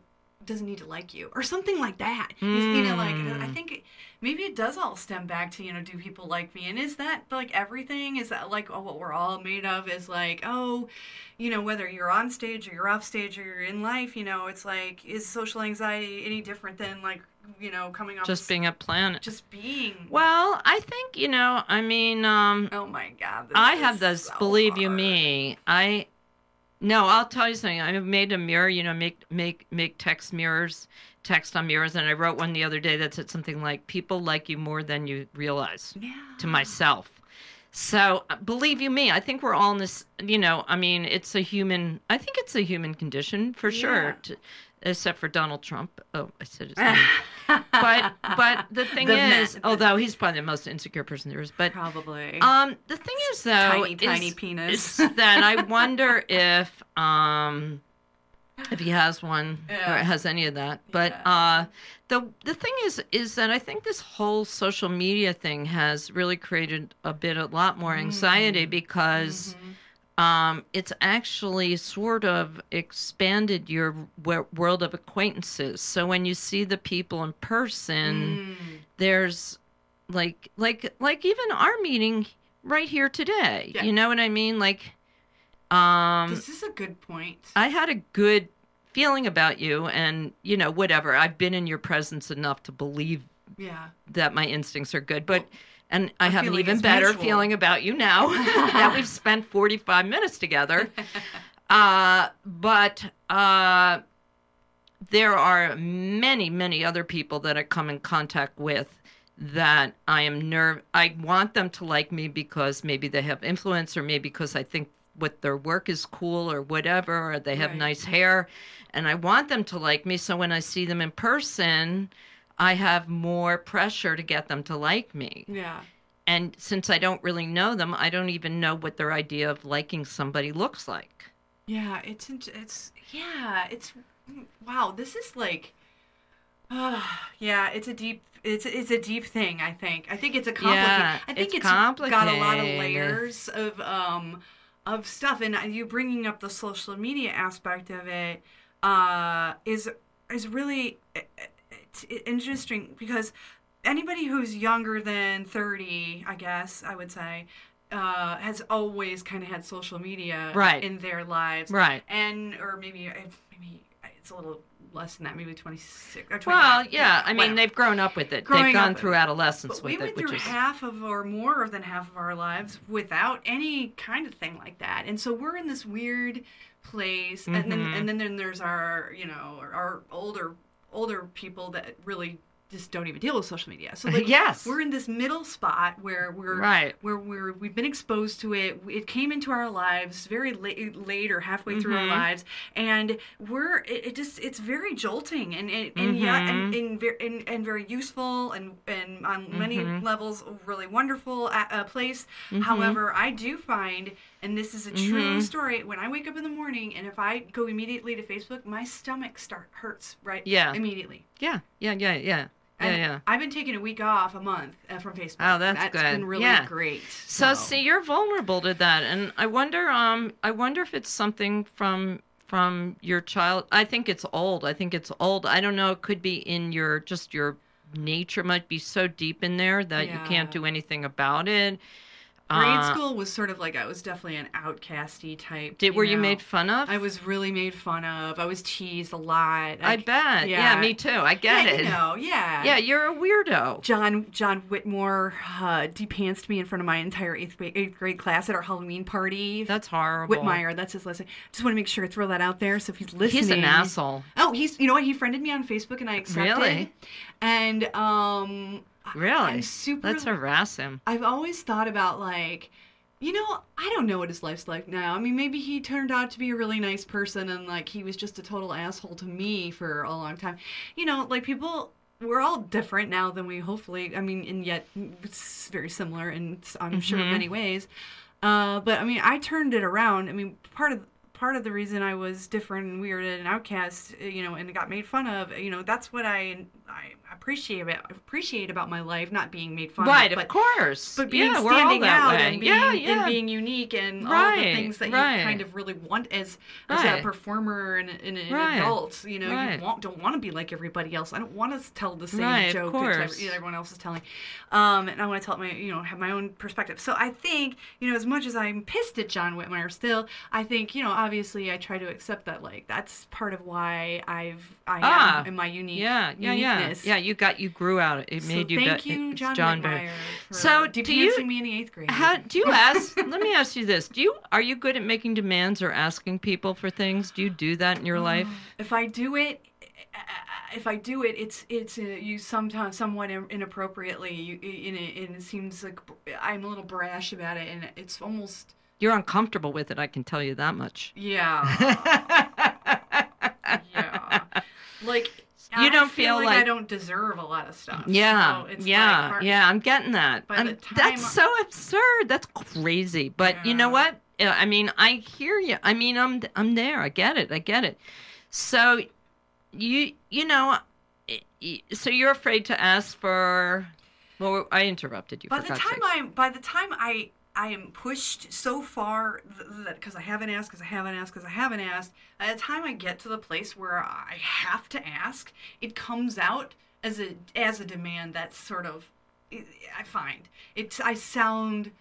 doesn't need to like you, or something like that. It's, You know, like I Mm. think it, maybe it does all stem back to you know, do people like me? And is that like everything? Is that like oh, what we're all made of? Is like oh, you know, whether you're on stage or you're off stage or you're in life, you know, it's like is social anxiety any different than like you know coming off Just being a planet. just being? Well, I think you know. I mean, um, oh my god, this I have this. so believe you me, I. No, I'll tell you something. I made a mirror. You know, make make make text mirrors, text on mirrors, and I wrote one the other day that said something like, "People like you more than you realize." Yeah. To myself. So uh, believe you me, I think we're all in this. You know, I mean, it's a human. I think it's a human condition for Yeah. sure. To, except for Donald Trump. Oh, I said his name. but but the thing The is, man- although he's probably the most insecure person there is, but Probably. um, the thing is though, tiny, is, tiny penis. is that I wonder if um if he has one Yeah. or has any of that. But Yeah. uh the the thing is is that I think this whole social media thing has really created a bit a lot more anxiety because Mhm. Um, it's actually sort of expanded your w- world of acquaintances. So when you see the people in person, Mm. there's like like like even our meeting right here today. Yeah. You know what I mean? Like um this is a good point. I had a good feeling about you and you know whatever. I've been in your presence enough to believe yeah. that my instincts are good, but and I, I have an even better mutual. feeling about you now that we've spent 45 minutes together. Uh, but uh, there are many, many other people that I come in contact with that I am nerve. I want them to like me because maybe they have influence, or maybe because I think what their work is cool, or whatever, or they have Right. nice hair, and I want them to like me. So when I see them in person, I have more pressure to get them to like me. Yeah. And since I don't really know them, I don't even know what their idea of liking somebody looks like. Yeah, it's it's yeah, it's wow. This is like, uh, yeah, it's a deep it's it's a deep thing. I think I think it's a complicated. Yeah, I think it's it's got a lot of layers of um of stuff, and you bringing up the social media aspect of it uh is is really it's interesting because anybody who's younger than 30 i guess i would say uh, has always kind of had social media Right. in their lives Right. and or maybe maybe it's a little less than that maybe 26 or 25 Well, yeah. I mean, whatever. they've grown up with it. Growing they've gone through adolescence but we with went it, which through is half of or more than half of our lives without any kind of thing like that and so we're in this weird place and then and then, then there's our you know our older older people that really just don't even deal with social media so like yes. we're in this middle spot where we're Right. where we're we've been exposed to it it came into our lives very late, late or halfway through our Mhm. lives and we're it, it just it's very jolting and and, and yeah and, and, and and very useful and and on many Mhm. levels really wonderful uh, uh, place Mhm. however i do find and this is a true Mhm. story when i wake up in the morning and if i go immediately to facebook my stomach start hurts right Yeah. immediately Yeah. Yeah. Yeah. Yeah. Yeah. and Yeah. I've been taking a week off a month uh, from Facebook. Oh, that's That's good. been really Yeah. great. So see, you're vulnerable to that, and I wonder. Um, I wonder if it's something from from your child. I think it's old. I think it's old. I don't know. It could be in your just your nature might be so deep in there that you can't do anything about it. Grade Uh, school was sort of like I was definitely an outcasty type. Did were you made fun of? I was really made fun of. I was teased a lot. I bet. Yeah. yeah. me too. I get yeah, it. You know, yeah. Yeah, you're a weirdo. John John Whitmore uh, depantsed me in front of my entire eighth grade, eighth grade class at our Halloween party. That's horrible. Whitmire, that's his last name. Just want to make sure to throw that out there. So if he's listening, He's an asshole. Oh, he's you know what? He friended me on Facebook and I accepted. Really? And um, Really? I'm super. Let's harass him. I've always thought about like, you know, I don't know what his life's like now. I mean, maybe he turned out to be a really nice person and like he was just a total asshole to me for a long time. You know, like people. We're all different now than we hopefully. I mean, and yet it's very similar and I'm sure in many ways. Uh, but I mean, I turned it around. I mean, part of part of the reason I was different and weird and outcast, you know, and got made fun of, you know, that's what I I appreciate about appreciate about my life, not being made fun Right, of, Right, of course. but being yeah, standing that out way. and being, yeah, yeah. and being unique and all the things that right. you kind of really want as as a performer and, and an Right. adult. You know, Right. you want, don't want to be like everybody else. I don't want to tell the same Right, joke that everyone else is telling. Um, and I want to tell my you know have my own perspective. So I think you know as much as I'm pissed at John Whitmire still, I think you know obviously I try to accept that like that's part of why I've I Ah, am in my unique yeah, yeah, yeah. Yeah, you got you grew out. It So made you. thank be- you, John, John So, do you- me in the eighth grade. How do you ask? let me ask you this: Do you are you good at making demands or asking people for things? Do you do that in your life? If I do it, if I do it, it's it's uh, you sometimes somewhat inappropriately. You in it, and it seems like I'm a little brash about it, and it's almost You're uncomfortable with it, I can tell you that much. yeah, yeah. Like You I don't feel, feel like, I don't deserve a lot of stuff. Yeah, so it's yeah, like yeah. I'm getting that. I'm- that's so absurd. That's crazy. But you know what? Uh, I mean, I hear you. I mean, I'm I'm there. I get it. I get it. So, you you know, i- i- so you're afraid to ask for. Well, I interrupted you. By for the time. I'm by the time I I am pushed so far that because I haven't asked, because I haven't asked, because I haven't asked. By the time I get to the place where I have to ask, it comes out as a as a demand that's sort of I find it. I sound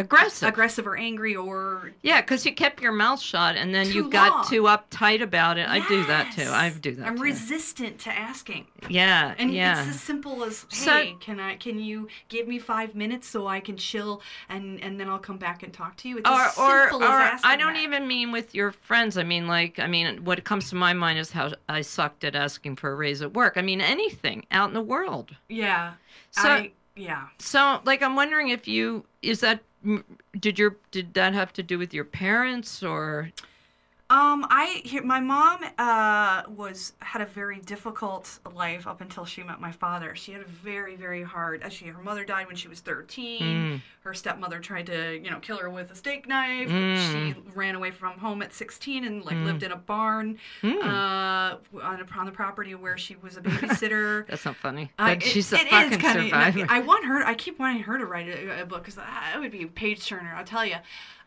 aggressive. aggressive or angry or Yeah, because you kept your mouth shut and then you Too got too uptight about it. I do that too. I do that I'm too. resistant to asking. yeah, And yeah. it's as simple as, So- hey, can I can you give me five minutes so I can chill and and then I'll come back and talk to you? It's or as or, simple or as asking I don't that. even mean with your friends. I mean like I mean what comes to my mind is how I sucked at asking for a raise at work. I mean anything out in the world. Yeah. So I, yeah. so like I'm wondering if you is that did your did that have to do with your parents or Um, I my mom uh was had a very difficult life up until she met my father. She had a very very hard. Actually, her mother died when she was thirteen. Mm. Her stepmother tried to you know kill her with a steak knife. Mm. She ran away from home at sixteen and like lived in a barn Mm. uh on, a, on the property where she was a babysitter. that's not funny. Uh, it- she's a it is fucking kinda- survivor. I want her. I keep wanting her to write a, a book because that would be a page turner. I'll tell you.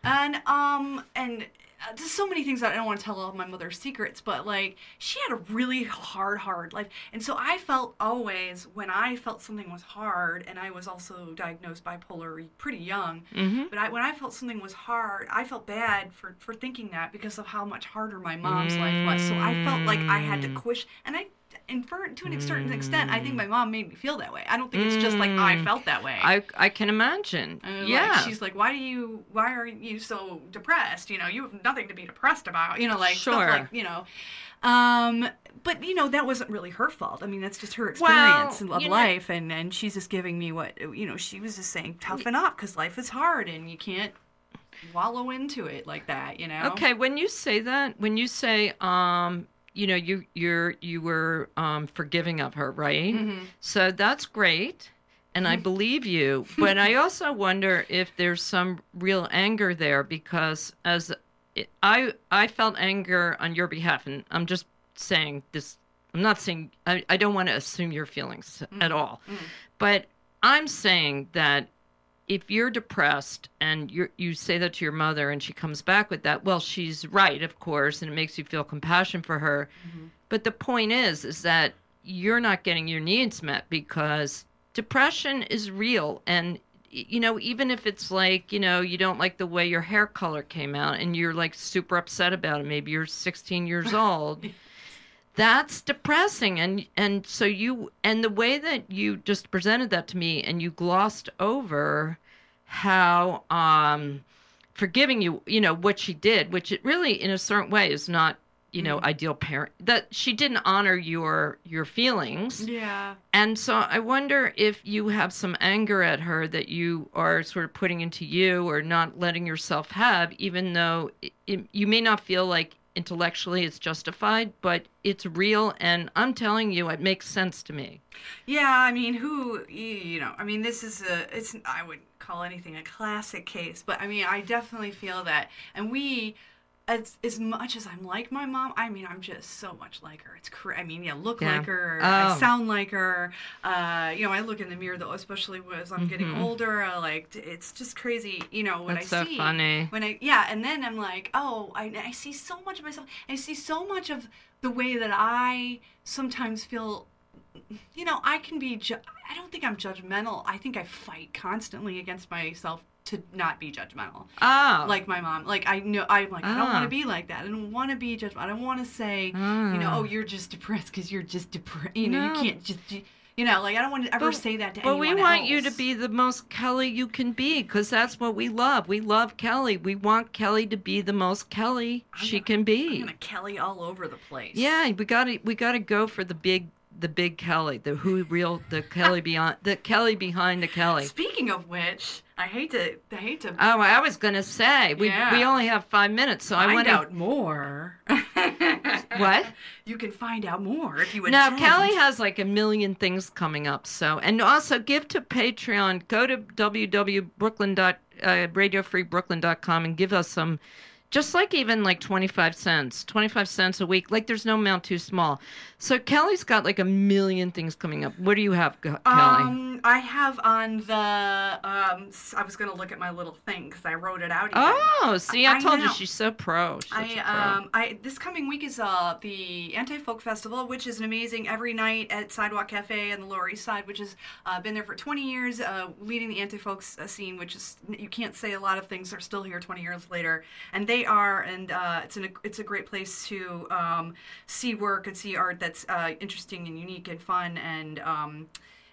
And um and uh, there's so many things that I don't want to tell all of my mother's secrets, but like she had a really hard, hard life, and so I felt always when I felt something was hard, and I was also diagnosed bipolar pretty young. hmm But I, when I felt something was hard, I felt bad for, for thinking that because of how much harder my mom's life was. So I felt like I had to Mm. push, and I, and for to an certain extent, I think my mom made me feel that way. I don't think it's just like I Mm. felt that way. I I can imagine. And, like, yeah. she's like, why do you, why are you so depressed? You know, you have nothing to be depressed about. You know, like Sure. stuff like you know. Um, but you know that wasn't really her fault. I mean, that's just her Well, experience of you know- life, and and she's just giving me what you know. She was just saying, toughen up because life is hard, and you can't wallow into it like that. You know. Okay, when you say that, when you say um you know you you're you were um forgiving of her, right? Mhm. So that's great. And I believe you, but I also wonder if there's some real anger there because as it, I I felt anger on your behalf and I'm just saying this I'm not saying I, I don't want to assume your feelings at all. Mhm. But I'm saying that if you're depressed and you you say that to your mother and she comes back with that, well, she's right, of course, and it makes you feel compassion for her. Mm-hmm. But the point is, is that you're not getting your needs met because depression is real, and you know, even if it's like you know you don't like the way your hair color came out and you're like super upset about it, maybe you're 16 years old that's depressing. And and so you and the way that you just presented that to me and you glossed over how um forgiving you you know what she did which it really in a certain way is not you know ideal parent that she didn't honor your your feelings. Yeah. and so I wonder if you have some anger at her that you are sort of putting into you or not letting yourself have, even though it, it, you may not feel like intellectually it's justified, but it's real. And I'm telling you, it makes sense to me. Yeah, I mean, who you know? I mean, this is a it's I wouldn't call anything a classic case, but I mean, I definitely feel that, and we. As, as much as I'm like my mom, I mean, I'm just so much like her. It's cra- I mean, yeah, look Yeah. like her, Oh. I sound like her. Uh, you know, I look in the mirror though, especially as I'm getting Mhm. older. Uh, like, it's just crazy. You know, when That's I so see funny. when I yeah, and then I'm like, oh, I, I see so much of myself. I see so much of the way that I sometimes feel. You know, I can be. Ju- I don't think I'm judgmental. I think I fight constantly against myself to not be judgmental. Oh, Like my mom. Like I know. I'm like I don't want to be like that. I don't want to be judgmental. I don't want to say. You know, Ah. oh, you're just depressed because you're just depressed. You know, No. you can't just. You know, like I don't want to ever But- say that to But anyone we want you to be the most Kelly you can be because that's what we love. We love Kelly. We want Kelly to be the most Kelly I'm she gonna- can I'm be. gonna Kelly all over the place. Yeah, we got to we got to go for the big the big Kelly, the who real the Kelly beyond the Kelly behind the Kelly. Speaking of which, I hate to I hate to Oh, I was gonna say we Yeah. we only have five minutes, so I wanna find out more. What? You can find out more if you would. Now Kelly has like a million things coming up. So and also give to Patreon. Go to www.brooklyn. Uh, radiofreebrooklyn.com and give us some. Just like even like 25 cents, 25 cents a week. Like there's no amount too small. So Kelly's got like a million things coming up. What do you have, Kelly? Um, I have on the. Um, I was gonna look at my little thing because I wrote it out. even. oh, see, I, I told you she's so pro. She's I pro. um I this coming week is uh the Anti Folk Festival, which is an amazing every night at Sidewalk Cafe on the Lower East Side, which has uh, been there for 20 years, uh, leading the anti folk uh, scene, which is you can't say a lot of things are still here 20 years later, and they are, and uh, it's an it's a great place to um, see work and see art that's uh, interesting and unique and fun and. Um,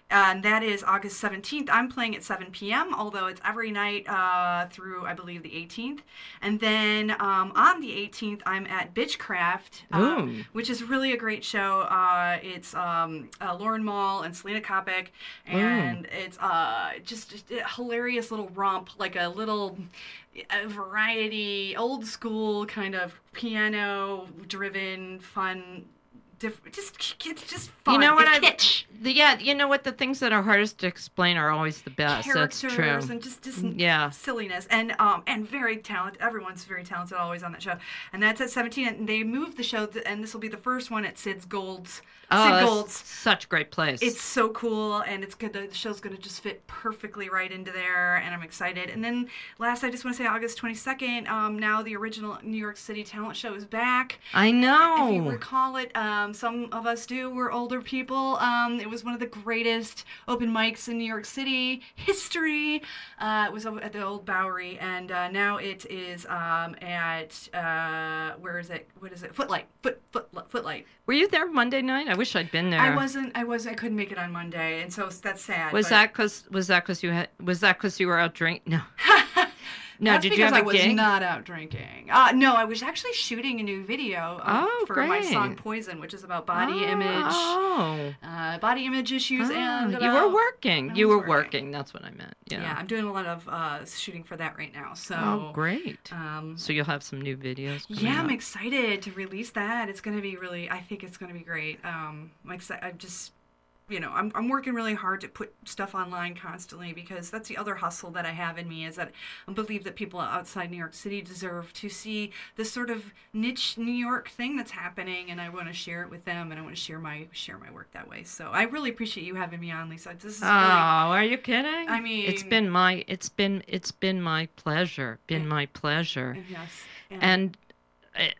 and that is August 17th. I'm playing at 7 p.m., although it's every night uh, through, I believe, the 18th. And then um, on the 18th, I'm at Bitchcraft, um, which is really a great show. Uh, it's um, uh, Lauren Mall and Selena Kopic, and it's uh, just, just a hilarious little romp, like a little uh, variety, old school kind of piano driven, fun. Diff- just it's just fun. You know what I- The- yeah, you know what? The things that are hardest to explain are always the best. That's characters true. Mm, and just just Yeah. silliness and um and very talented. Everyone's very talented always on that show. And that's at 17 and they moved the show th- and this will be the first one at Sid's Gold's. Oh, Sid Gold's. such a great place. It's so cool and it's good. The show's going to just fit perfectly right into there and I'm excited. And then last, I just want to say August 22nd. Um, now the original New York City talent show is back. I If you know. recall it, um, some of us do. We're older people. Um, it was one of the greatest open mics in New York City history. Uh, it was at the old Bowery, and uh, now it is um, at uh, where is it? What is it? Footlight. Foot foot footlight. Were you there Monday night? I wish I'd been there. I wasn't. I was. I couldn't make it on Monday, and so that's sad. Was but- that because was that because you had was that because you were out drinking? No. No. That's did because you have I a was gig? not out drinking. Uh, no, I was actually shooting a new video uh, Oh, for my song "Poison," which is about body Oh, image. Oh. uh, body image issues Ah, and you were working. You were working. working. That's what I meant. Yeah. yeah. i'm doing a lot of uh, shooting for that right now so Oh, great. um, So you'll have some new videos. yeah i'm excited to release that it's going to be really i think it's going to be great um i'm excited i'm just you know I'm, I'm working really hard to put stuff online constantly because that's the other hustle that i have in me is that i believe that people outside new york city deserve to see this sort of niche new york thing that's happening and i want to share it with them and i want to share my share my work that way so i really appreciate you having me on lisa this is Oh, really are you kidding? I mean- it's been my it's been it's been my pleasure. Been Yeah. my pleasure. yes And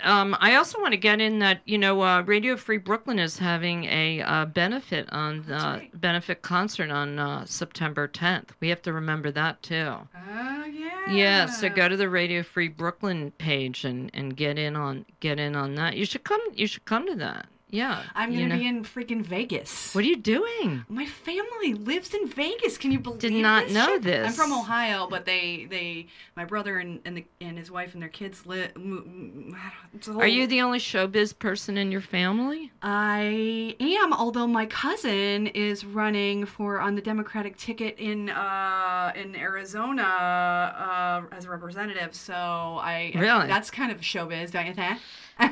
um, I also want to get in that you know uh, Radio Free Brooklyn is having a uh, benefit on uh, right. benefit concert on uh, September 10th. We have to remember that too. Oh yeah. Yeah, so go to the Radio Free Brooklyn page and, and get in on get in on that. You should come. You should come to that. Yeah, I'm gonna be in freaking Vegas. What are you doing? My family lives in Vegas. Can you believe? It? Did not this know shit? this. I'm from Ohio, but they they my brother and and, the, and his wife and their kids live. Are you the only showbiz person in your family? I am, although my cousin is running for on the Democratic ticket in uh, in Arizona uh, as a representative. So I Really? that's kind of showbiz, don't you think?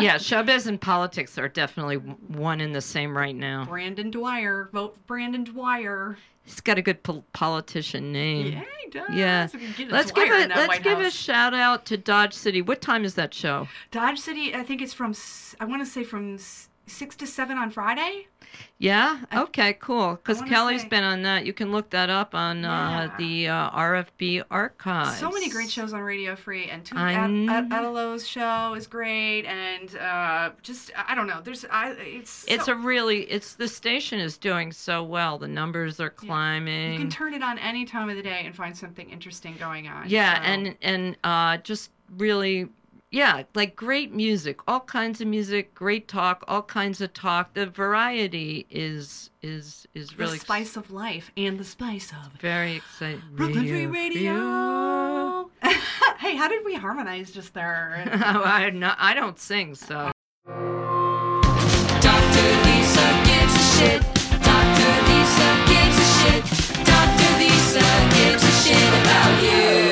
yeah, showbiz and politics are definitely one and the same right now. Brandon Dwyer, vote for Brandon Dwyer. He's got a good pol- politician name. Yeah, he does. Yeah. Let's Dwyer give in it. Let's White give a shout out to Dodge City. What time is that show? Dodge City. I think it's from. I want to say from six to seven on Friday. Yeah. Okay. Cool. Because Kelly's say- been on that. You can look that up on uh, the uh, RFB archives. So many great shows on Radio Free, and I Ad-. Ad- show is great, and uh, just I don't know. There's I it's It's so- a really. It's the station is doing so well. The numbers are climbing. you can turn it on any time of the day and find something interesting going on. Yeah, so- and and uh, just really yeah, like great music, all kinds of music, great talk, all kinds of talk. The variety is is is really the spice ex- of life and the spice of very exciting. Brooklyn Free Radio. Hey, how did we harmonize just there? oh, I not, I don't sing so. Dr. Lisa gives a shit. Dr. Lisa gives a shit. Dr. Lisa gives a shit about you.